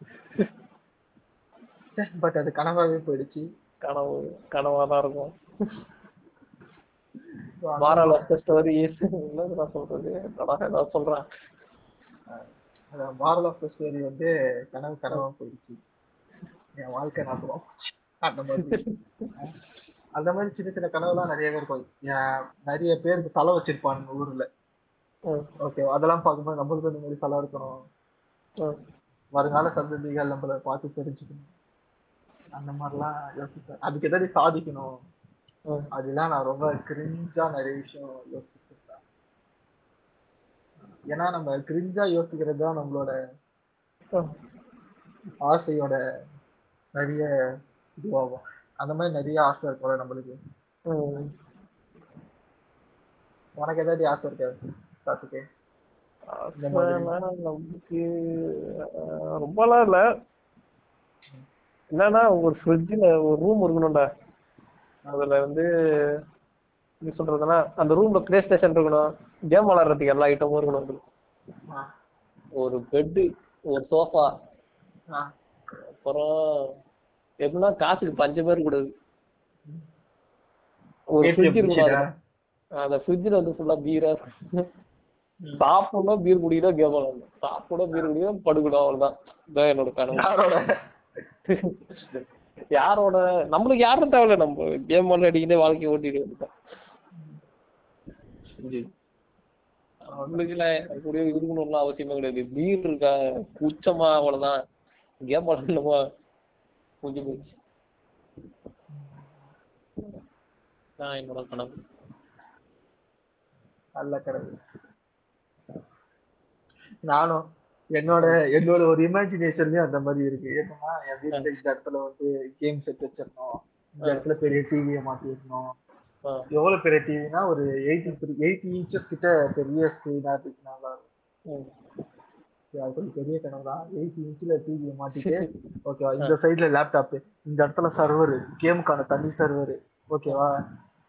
பட் அது கனவாவே போயிடுச்சு. கனவு கனவா தான் இருக்கும். மாரல் ஆஃப் த ஸ்டோரி சொல்றது? ஏதாவது சொல்றேன்? மாரல் ஆஃப் த ஸ்டோரி வந்து கனவு கனவா போயிடுச்சு. என் வாழ்க்கை நாசமா போச்சு. அந்த மாதிரி. அந்த மாதிரி சின்ன சின்ன கனவுலாம் நிறையவே இருக்கும் நிறைய பேருக்கு தலை வச்சிருப்பானுங்க ஊர்ல. ஓகே அதெல்லாம் பார்க்கும்போது நம்மளுக்கு இந்த மாதிரி தலை இருக்கணும். வருங்கால சந்ததிகள் நம்மள பார்த்து தெரிஞ்சுக்கணும். அந்த மாதிரிலாம் யோசிப்பேன். அதுக்கு எதாவது சாதிக்கணும். அதெல்லாம் நான் ரொம்ப கிரிஞ்சா நிறைய விஷயம் யோசிச்சிருக்கேன் ஏன்னா நம்ம கிரிஞ்சா யோசிக்கிறது தான் நம்மளோட. ஆசையோட நிறைய இதுவாகும். அந்த மாதிரி நிறைய ஆசை இருக்கும்ல நம்மளுக்கு. ம். உனக்கு ஏதாவது ஆசை இருக்கா சாத்துக்கு இந்த மாதிரி. ஆசைனா நமக்கு அஹ், ரொம்பலாம் இல்ல. என்னன்னா ஒரு ஃப்ரிட்ஜில் ஒரு ரூம் இருக்கணும்டா. அதுல வந்து எப்படி சொல்றதுன்னா அந்த ரூம்ல பிளே ஸ்டேஷன் இருக்கணும். கேம் விளாடுறதுக்கு எல்லா ஐட்டமும் இருக்கணும் ஆ, ஒரு பெட்டு ஒரு சோஃபா ஆ, அப்புறம் எப்படின்னா காசுக்கு பஞ்சமே இருக்கக்கூடாது ஒரு ஃப்ரிட்ஜ்? அதுல. அந்த ஃப்ரிட்ஜில் வந்து ஃபுல்லா பீரா சாப்பிடணும் பீர் குடிக்கணும் கேம் விளாடணும் சாப்பிடணும் பீர் குடிக்கணும் படுக்கணும் அவ்வளவுதான். இதான் என்னோட கனவு. யாரோட? நம்மளுக்கு யாரும் தேவையில்ல நம்ம கேம் விளையாடிக்கிட்டே வாழ்க்கையை ஓட்டிட்டு வந்துட்டோம். நம்மளுக்கு கூட இருக்கணும்லாம் அவசியமே கிடையாது. பீர் இருக்கா? குச்சமா அவ்வளவுதான். கேம் விளையாடணுமா? கொஞ்சம் போச்சு. என்னோட கனவு. நல்ல கடவுள் நானும் என்னோட என்னோட ஒரு இமேஜினேஷன்லயும் அந்த மாதிரி இருக்கு. என்னன்னா என் வீட்டுல இந்த இடத்துல வந்து கேம் செட் வச்சிடணும் இந்த இடத்துல பெரிய டிவியை மாட்டிடணும் ஆ, எவ்வளவு பெரிய டிவினா ஒரு எயிட்டி எயிட்டி இன்ச்சஸ் கிட்ட பெரிய ஸ்கிரீனா இருக்கு நல்லா இருக்கும். அது கொஞ்சம் பெரிய கனவு எயிட்டி இன்ச்ல டிவியை மாட்டிட்டு ஓகேவா இந்த சைடுல லேப்டாப் இந்த இடத்துல சர்வர் கேமுக்கான தனி சர்வர் ஓகேவா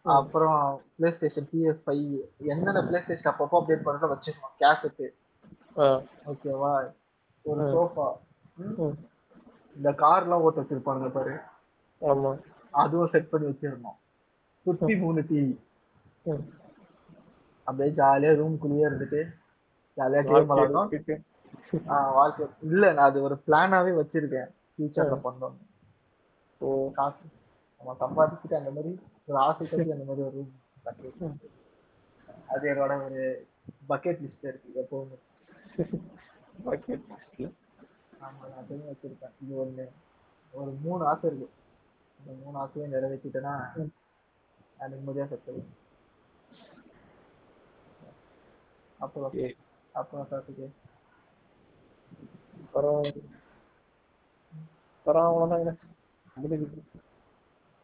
அப்புறம் பிளே ஸ்டேஷன் பிஎஸ் ஃபைவ் என்னென்ன பிளே ஸ்டேஷன் அப்பப்போ அப்டேட் பண்ணுறத வச்சிருக்கணும் கேசட்டு ஓகேவா ஒரு சோஃபா இந்த கார்லாம் ஓட்ட வச்சிருப்பானுங்க பாரு. ஆமா. அதுவும் செட் பண்ணி வச்சிருந்தோம் சுத்தி மூணு டிவி. அப்படியே ஜாலியா ரூம்குள்ளேயே இருந்துட்டு ஜாலியா கேம் ஆஹ் வாழ்க்கை. இல்ல நான் அது ஒரு பிளானாவே வச்சிருக்கேன். ஃபியூச்சர்ல பண்ணணும் ஓ. காசு. நம்ம சம்பாதிச்சுட்டு அந்த மாதிரி ஒரு ஆசை கட்டி அந்த மாதிரி ஒரு ரூம் அது என்னோட ஒரு பக்கெட் லிஸ்ட் இருக்கு எப்பவுமே. Bucket listல. ஆமா நான் அதுவும் வச்சிருக்கேன். இது ஒண்ணு. ஒரு மூணு ஆசை இருக்கு. இந்த மூணு ஆசையும் நிறைவேற்றிட்டேன்னா நான் நிம்மதியா செத்துருவேன் அப்புறம். அப்புறம் சாத்துக்கு அப்புறம் அப்புறம் அவ்வளவுதாங்க முடிஞ்சுது.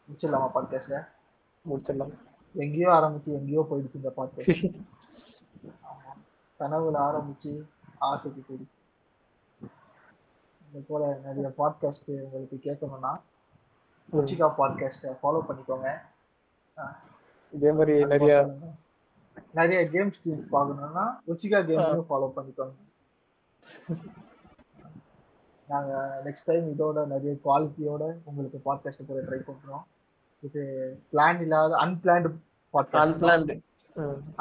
முடிச்சிடலாமா பாட்காஸ்ட்ல முடிச்சிடலாம். எங்கேயோ ஆரம்பிச்சு எங்கேயோ போயிடுச்சு இந்த பாட்டு கனவுல ஆரம்பிச்சு ஆசைக்கு போயிடுச்சு. இது போல நிறைய பாட்காஸ்ட் உங்களுக்கு கேட்கணும்னா ருச்சிகா பாட்காஸ்ட்டை ஃபாலோ பண்ணிக்கோங்க. இதே மாதிரி நிறைய நிறைய கேம் ஸ்ட்ரீம்ஸ் பார்க்கணும்னா ருச்சிகா கேமையும் ஃபாலோ பண்ணிக்கோங்க. நாங்க நெக்ஸ்ட் டைம் இதோட நிறைய குவாலிட்டியோட உங்களுக்கு பாட்காஸ்ட் போட ட்ரை பண்றோம். இது பிளான் இல்லாத unplanned podcast unplanned.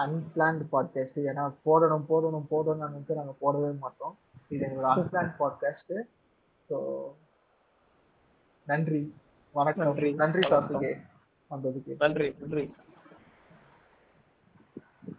Unplanned podcast ஏன்னா போடணும் போடணும் போடணும்னு நினைச்சு நாங்க போடவே மாட்டோம். இது எங்களோட அன்பிளான்ட் பாட்காஸ்ட் ஸோ நன்றி. வணக்கம். நன்றி. நன்றி. சாப்பிட்டு வந்ததுக்கு. நன்றி. நன்றி.